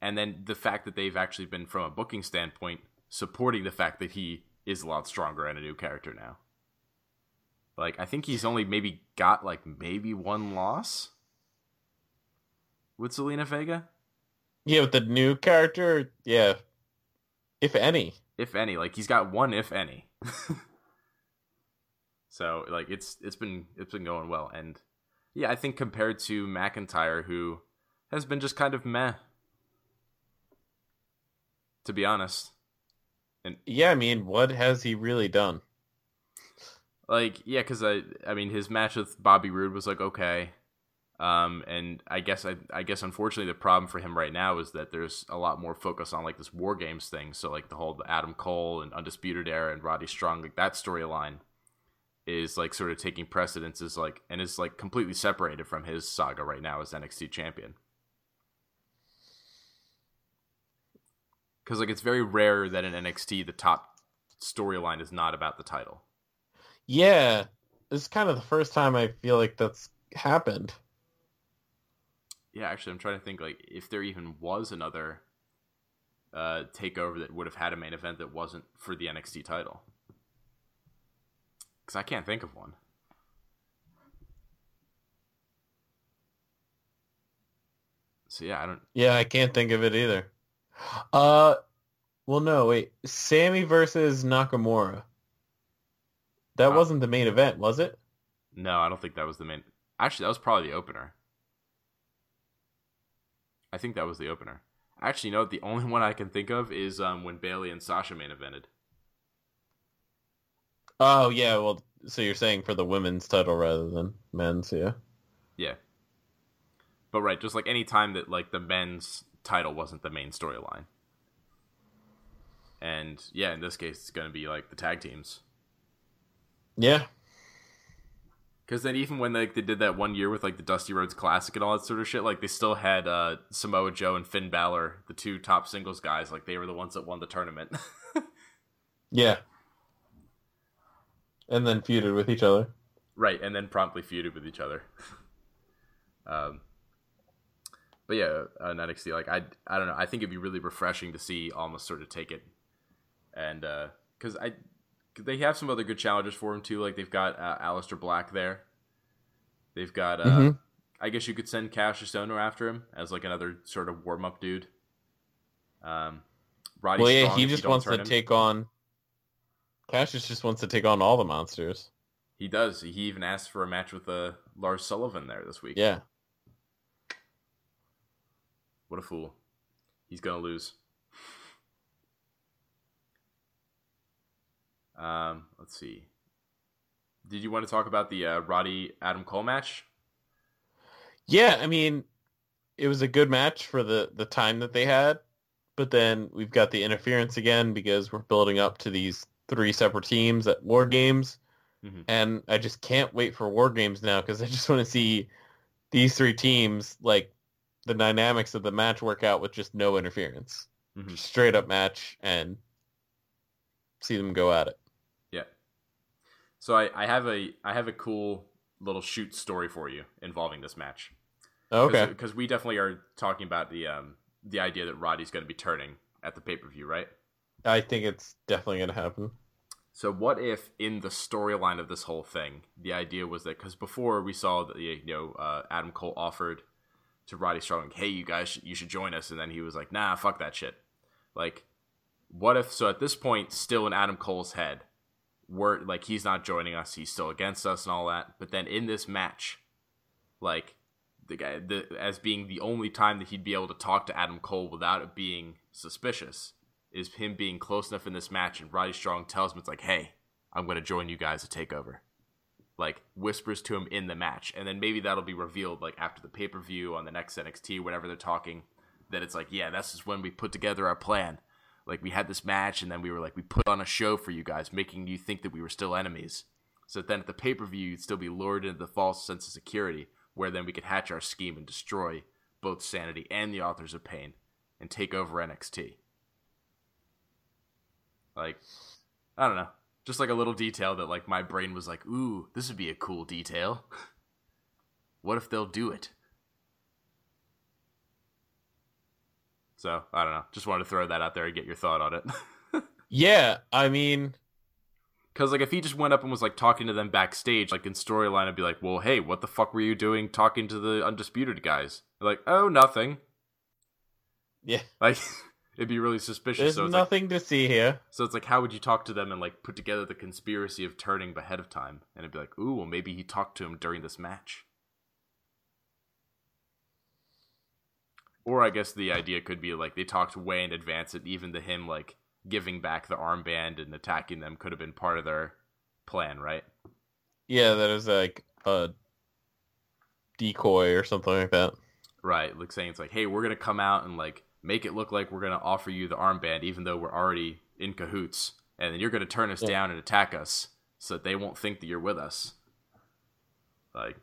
And then the fact that they've actually been from a booking standpoint supporting the fact that he is a lot stronger and a new character now. Like I think he's only maybe got like maybe one loss with Zelina Vega, Yeah, with the new character, yeah. If any. if any. Like he's got one, if any. so like it's it's been it's been going well, and yeah, I think compared to McIntyre, who has been just kind of meh, to be honest. And Yeah, I mean, what has he really done? Like, yeah, because I, I mean, his match with Bobby Roode was like okay, um, and I guess I, I guess unfortunately the problem for him right now is that there's a lot more focus on like this War Games thing. So like the whole Adam Cole and Undisputed Era and Roddy Strong, like that storyline is like sort of taking precedence is like and is like completely separated from his saga right now as NXT champion. Because like it's very rare that in NXT the top storyline is not about the title. Yeah, it's kind of the first time I feel like that's happened. Yeah, actually, I'm trying to think like if there even was another uh, takeover that would have had a main event that wasn't for the NXT title. Because I can't think of one. So yeah, I don't. Yeah, I can't think of it either. Uh, well, no, wait. Sami versus Nakamura. That wasn't the main event, was it? No, I don't think that was the main. Actually, that was probably the opener. I think that was the opener. Actually, you know what? The only one I can think of is um, when Bayley and Sasha main evented. Oh, yeah. Well, so you're saying for the women's title rather than men's, yeah. Yeah. But right, just like any time that like the men's title wasn't the main storyline. And yeah, in this case it's going to be like the tag teams. Yeah. Cuz then even when like they did that one year with like the Dusty Rhodes Classic and all that sort of shit, like they still had uh Samoa Joe and Finn Balor, the two top singles guys, like they were the ones that won the tournament. Yeah. And then feuded with each other. right, and then promptly feuded with each other. um but yeah, uh, NXT, like I, I don't know. I think it'd be really refreshing to see Almas sort of take it, and because I, cause they have some other good challengers for him too. Like they've got uh, Aleister Black there. They've got, uh, Mhm. I guess you could send Cassius Ohno after him as like another sort of warm up dude. Um, Roddy well, yeah, Strong, he just wants to him. take on. Cassius just wants to take on all the monsters. He does. He even asked for a match with uh, Lars Sullivan there this week. Yeah. What a fool. He's gonna lose. Um, let's see. Did you want to talk about the uh, Roddy Adam Cole match? Yeah, I mean, it was a good match for the the time that they had, but then we've got the interference again because we're building up to these three separate teams at War Games, Mhm. and I just can't wait for War Games now because I just want to see these three teams like the dynamics of the match work out with just no interference, Mhm. Just straight up match and see them go at it. Yeah. So I, I have a I have a cool little shoot story for you involving this match. Okay. Because we definitely are talking about the um the idea that Roddy's going to be turning at the pay per view, right? I think it's definitely gonna happen. So what if in the storyline of this whole thing, the idea was that because before we saw that you know uh, Adam Cole offered to Roddy Strong, hey, you guys, you should join us, and then he was like, nah, fuck that shit. Like, what if? So at this point, still in Adam Cole's head, we're like he's not joining us, he's still against us and all that. But then in this match, like the guy, the as being the only time that he'd be able to talk to Adam Cole without it being suspicious is him being close enough in this match, and Roddy Strong tells him it's like, "Hey, I'm going to join you guys to take over." Like whispers to him in the match, and then maybe that'll be revealed like after the pay per view on the next NXT, whenever they're talking. That it's like, yeah, this is when we put together our plan. Like we had this match, and then we were like, we put on a show for you guys, making you think that we were still enemies. So then at the pay per view, you'd still be lured into the false sense of security, where then we could hatch our scheme and destroy both Sanity and the Authors of Pain, and take over NXT. Like, I don't know. Just like a little detail that like my brain was like, ooh, this would be a cool detail. what if they'll do it? So I don't know. Just wanted to throw that out there and get your thought on it. Yeah, I mean, Because like if he just went up and was like talking to them backstage, like in storyline, I'd be like, well, hey, what the fuck were you doing talking to the undisputed guys? They're like, oh, nothing. yeah, Like it'd be really suspicious. there's so it's like, nothing to see here. so it's like, how would you talk to them and like put together the conspiracy of turning ahead of time? And it'd be like, ooh, well, maybe he talked to him during this match. Or I guess the idea could be like they talked way in advance, and even to him like giving back the armband and attacking them could have been part of their plan, right? Yeah, that is like a decoy or something like that. Right, like saying it's like, hey, we're gonna come out and like make it look like we're gonna offer you the armband, even though we're already in cahoots, and then you're gonna turn us Yeah. down and attack us, so that they won't think that you're with us. Like,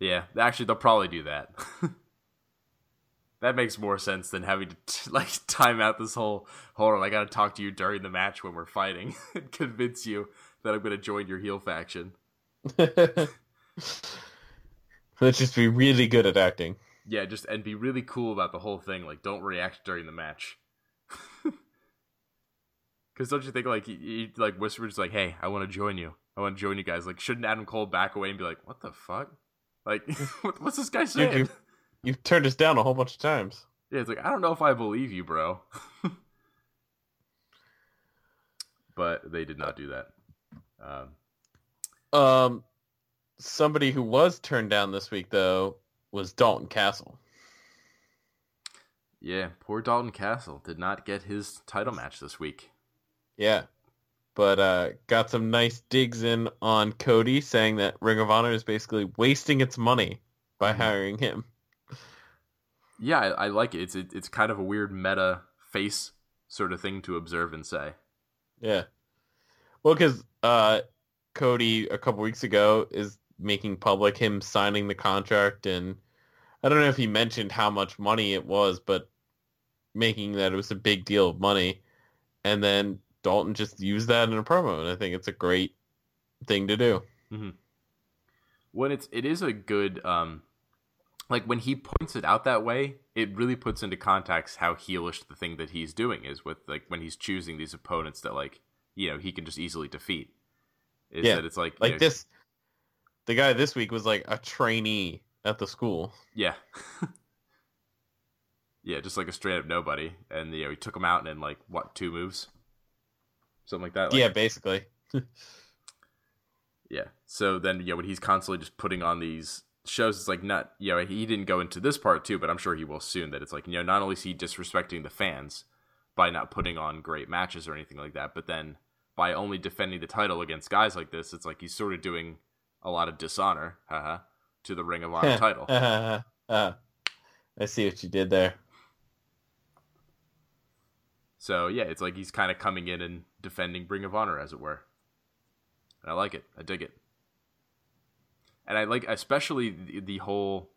yeah, actually, they'll probably do that. that makes more sense than having to t- like time out this whole hold on. I gotta talk to you during the match when we're fighting and convince you that I'm gonna join your heel faction. Let's just be really good at acting. Yeah, just and be really cool about the whole thing. Like, don't react during the match. Because don't you think like he, he like whispers like, "Hey, I want to join you. I want to join you guys." Like, shouldn't Adam Cole back away and be like, "What the fuck? Like, what, what's this guy saying?" you- You've turned us down a whole bunch of times. Yeah, it's like I don't know if I believe you, bro. but they did not do that. Um, Um, somebody who was turned down this week though was Dalton Castle. yeah, poor Dalton Castle did not get his title match this week. Yeah, but uh, got some nice digs in on Cody, saying that Ring of Honor is basically wasting its money by hiring him. Yeah, I, I like it. It's it, it's kind of a weird meta face sort of thing to observe and say. Yeah. Well, because uh, Cody a couple weeks ago is making public him signing the contract, and I don't know if he mentioned how much money it was, but making that it was a big deal of money, and then Dalton just used that in a promo, and I think it's a great thing to do. when it's it is a good um like when he points it out that way it really puts into context how heelish the thing that he's doing is with like when he's choosing these opponents that like you know he can just easily defeat is Yeah, that it's like Like know, this, the guy this week was like a trainee at the school. yeah yeah just like a straight up nobody and you know he took him out in like what two moves something like that like, yeah, basically. Yeah. So then, yeah, when he's constantly just putting on these shows, it's like not, you know, he didn't go into this part too, but I'm sure he will soon. That it's like, you know, not only is he disrespecting the fans by not putting on great matches or anything like that, but then by only defending the title against guys like this, it's like he's sort of doing a lot of dishonor, haha, to the Ring of Honor title. Uh, I see what you did there. So yeah, it's like he's kind of coming in and defending Ring of Honor, as it were. And I like it. I dig it. And I like especially the, the whole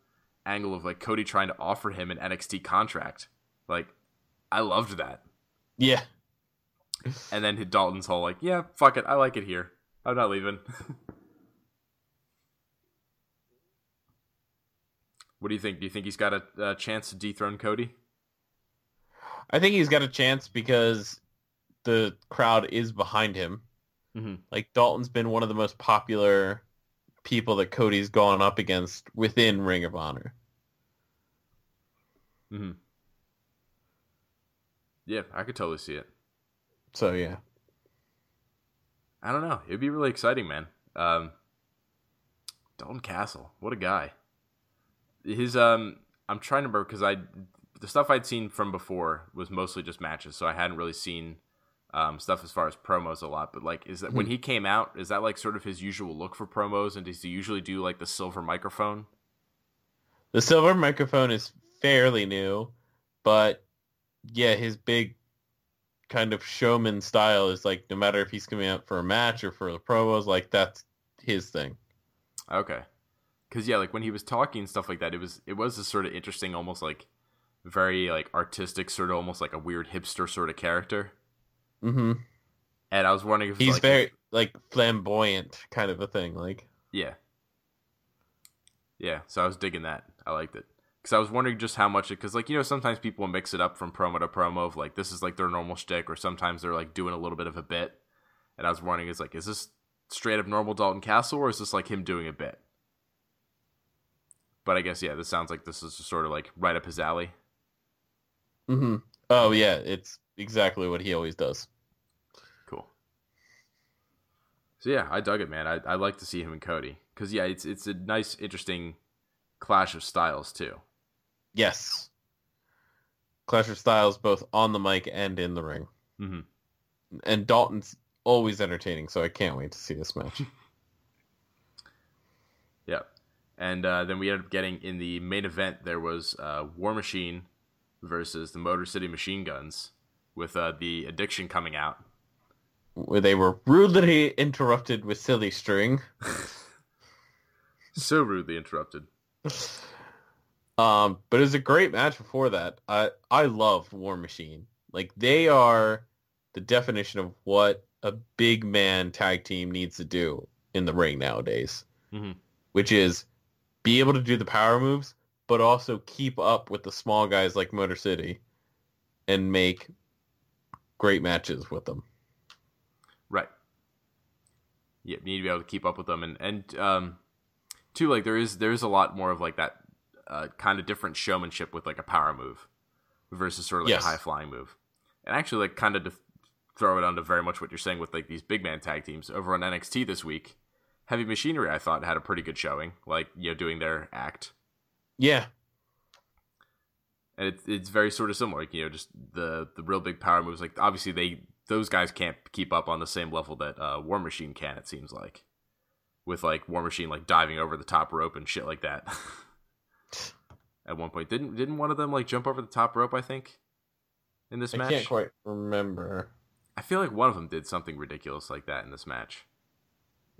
angle of like Cody trying to offer him an NXT contract. Like, I loved that. Yeah. And then Dalton's whole like, yeah, fuck it, I like it here. I'm not leaving. what do you think? Do you think he's got a, a chance to dethrone Cody? I think he's got a chance because the crowd is behind him. Mhm. Like Dalton's been one of the most popular people that Cody's gone up against within Ring of Honor. Mm-hmm. Yeah, I could totally see it. So yeah. I don't know. It'd be really exciting, man. Um, Dalton Castle, what a guy. His um, I'm trying to remember because I the stuff I'd seen from before was mostly just matches, so I hadn't really seen um, stuff as far as promos a lot. But like, is that when he came out? Is that like sort of his usual look for promos? And does he usually do like the silver microphone? The silver microphone is fairly new, but yeah, his big kind of showman style is like no matter if he's coming out for a match or for the promos, like that's his thing. Okay. Cause yeah, like when he was talking and stuff like that, it was it was a sort of interesting, almost like very like artistic, sort of almost like a weird hipster sort of character. Mm-hmm. And I was wondering if He's like, very like flamboyant kind of a thing. Like yeah, yeah. So I was digging that. I liked it. Because I was wondering just how much it, because like you know sometimes people mix it up from promo to promo of like this is like their normal shtick, or sometimes they're like doing a little bit of a bit. And I was wondering, is like is this straight up normal Dalton Castle, or is this like him doing a bit? But I guess yeah, this sounds like this is just sort of like right up his alley. hmm Oh yeah, it's exactly what he always does. Cool. So yeah, I dug it, man. I I like to see him and Cody because yeah, it's it's a nice, interesting clash of styles too. Yes. Clash of Styles both on the mic and in the ring. Mhm. And Dalton's always entertaining, so I can't wait to see this match. Yeah. And uh, then we ended up getting in the main event. There was uh, War Machine versus the Motor City Machine Guns, with uh, the Addiction coming out. Where they were rudely interrupted with silly string. So rudely interrupted. Um, but it was a great match before that. I I love War Machine. Like they are the definition of what a big man tag team needs to do in the ring nowadays, Mhm. which is be able to do the power moves, but also keep up with the small guys like Motor City, and make great matches with them. Right. Yeah, you need to be able to keep up with them, and and um, too like there is there is a lot more of like that uh, kind of different showmanship with like a power move versus sort of like Yes. a high flying move, and actually like kind of to throw it onto very much what you're saying with like these big man tag teams over on NXT this week. Heavy Machinery, I thought had a pretty good showing, like you know doing their act, Yeah, and it's it's very sort of similar, like you know just the the real big power moves. Like obviously they those guys can't keep up on the same level that uh, War Machine can. It seems like with like War Machine like diving over the top rope and shit like that. At one point, didn't didn't one of them like jump over the top rope? I think in this I match. I can't quite remember. I feel like one of them did something ridiculous like that in this match.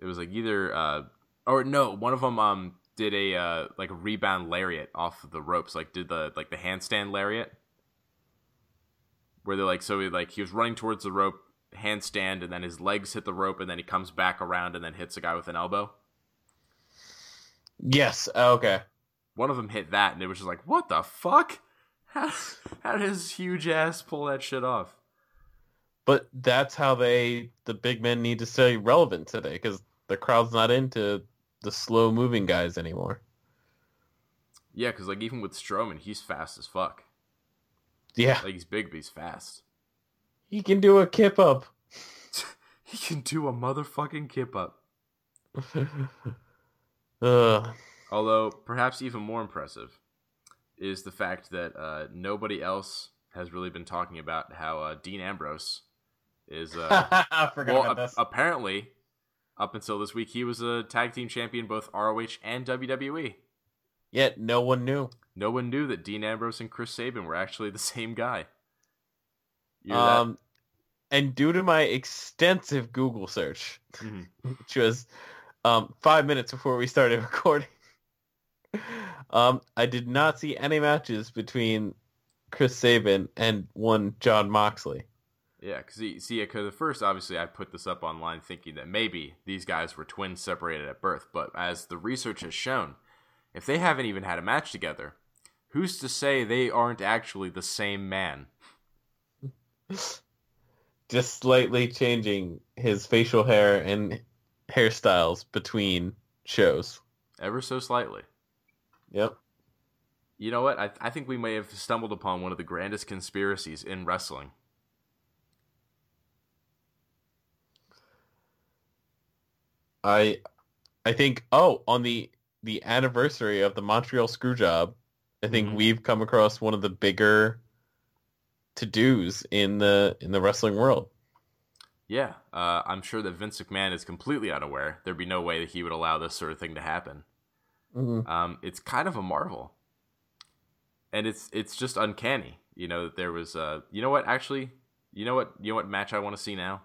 It was like either uh or no, one of them um did a uh like a rebound lariat off of the ropes, like did the like the handstand lariat. Where they're like so he like he was running towards the rope, handstand, and then his legs hit the rope and then he comes back around and then hits a guy with an elbow. Yes, okay. One of them hit that and it was just like, what the fuck? How, how did his huge ass pull that shit off? But that's how they, the big men need to stay relevant today because the crowd's not into the slow moving guys anymore. Yeah, because like even with Strowman, he's fast as fuck. Yeah, Like he's big, but he's fast. he can do a kip up. He can do a motherfucking kip up. Ugh. Although, perhaps even more impressive is the fact that uh, nobody else has really been talking about how uh, Dean Ambrose is. Uh, I forgot well, about a- this. apparently, up until this week, he was a tag team champion both ROH and WWE. Yet no one knew. No one knew that Dean Ambrose and Chris Sabin were actually the same guy. Um, and due to my extensive Google search, Mhm. which was um, five minutes before we started recording, um, I did not see any matches between Chris Sabin and one Jon Moxley. Yeah, because see, because at first, obviously, I put this up online thinking that maybe these guys were twins separated at birth. But as the research has shown, if they haven't even had a match together, who's to say they aren't actually the same man? Just slightly changing his facial hair and hairstyles between shows. Ever so slightly. Yep. You know what? I, I think we may have stumbled upon one of the grandest conspiracies in wrestling. I I think oh on the the anniversary of the Montreal Screwjob, I think Mhm. we've come across one of the bigger to dos in the in the wrestling world. Yeah, uh, I'm sure that Vince McMahon is completely unaware. There'd be no way that he would allow this sort of thing to happen. Um, it's kind of a marvel, and it's it's just uncanny. You know, that there was. Uh, you know what? Actually, you know what? You know what match I want to see now?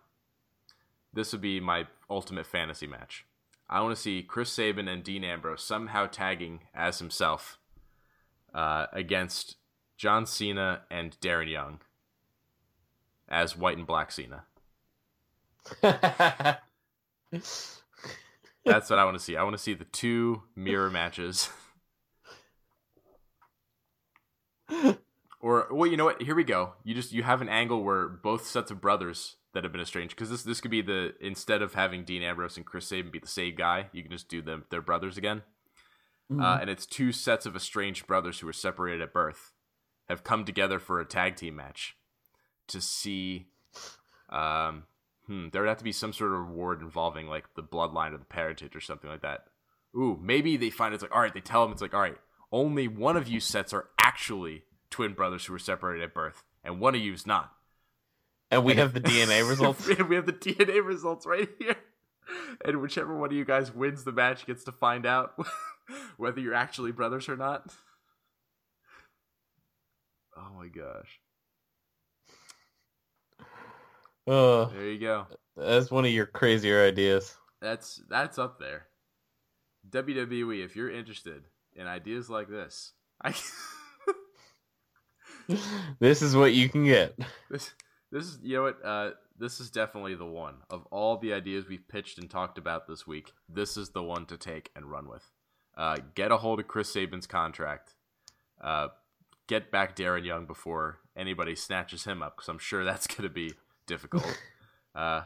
This would be my ultimate fantasy match. I want to see Chris Sabin and Dean Ambrose somehow tagging as himself uh, against John Cena and Darren Young as White and Black Cena. That's what I want to see. I want to see the two mirror matches. Or well, you know what? Here we go. You just you have an angle where both sets of brothers that have been estranged because this this could be the instead of having Dean Ambrose and Chris Sabin be the same guy, you can just do them their brothers again. Uh, and it's two sets of estranged brothers who were separated at birth have come together for a tag team match to see. Um, hmm, there would have to be some sort of reward involving like the bloodline or the parentage or something like that. Ooh, maybe they find it's like all right. They tell them it's like all right. Only one of you sets are actually twin brothers who were separated at birth, and one of you is not. And we have the DNA results. we have the DNA results right here. And whichever one of you guys wins the match gets to find out whether you're actually brothers or not. Oh my gosh. Oh, There you go. that's one of your crazier ideas. That's that's up there. WWE, if you're interested in ideas like this, I This is what you can get. this this is you know what uh this is definitely the one of all the ideas we've pitched and talked about this week. This is the one to take and run with. Uh, get a hold of Chris Sabin's contract. Uh, get back Darren Young before anybody snatches him up, because I'm sure that's going to be difficult. uh,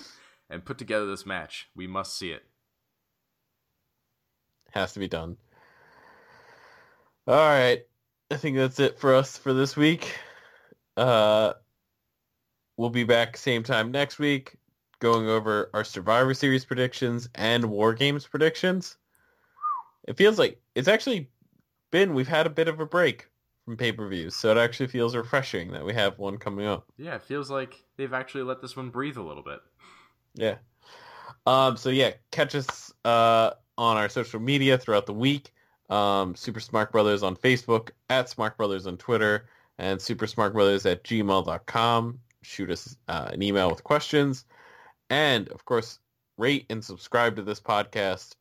and put together this match. We must see it. Has to be done. All right. I think that's it for us for this week. Uh, we'll be back same time next week going over our Survivor Series predictions and War Games predictions. It feels like it's actually been, we've had a bit of a break from pay-per-views, so it actually feels refreshing that we have one coming up. Yeah, it feels like they've actually let this one breathe a little bit. Yeah. Um, so yeah, catch us uh, on our social media throughout the week. Um, Super Smart Brothers on Facebook, at Smart Brothers on Twitter, and Super Smart Brothers at gmail.com. Shoot us uh, an email with questions. And, of course, rate and subscribe to this podcast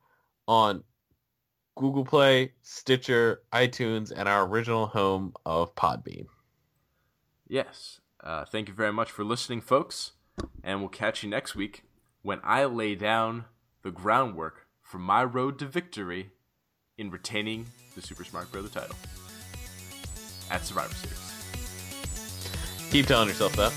on Google Play, Stitcher, iTunes, and our original home of Podbean. Yes. Uh, thank you very much for listening, folks. And we'll catch you next week when I lay down the groundwork for my road to victory in retaining the Super Smart Brother title at Survivor Series. Keep telling yourself that.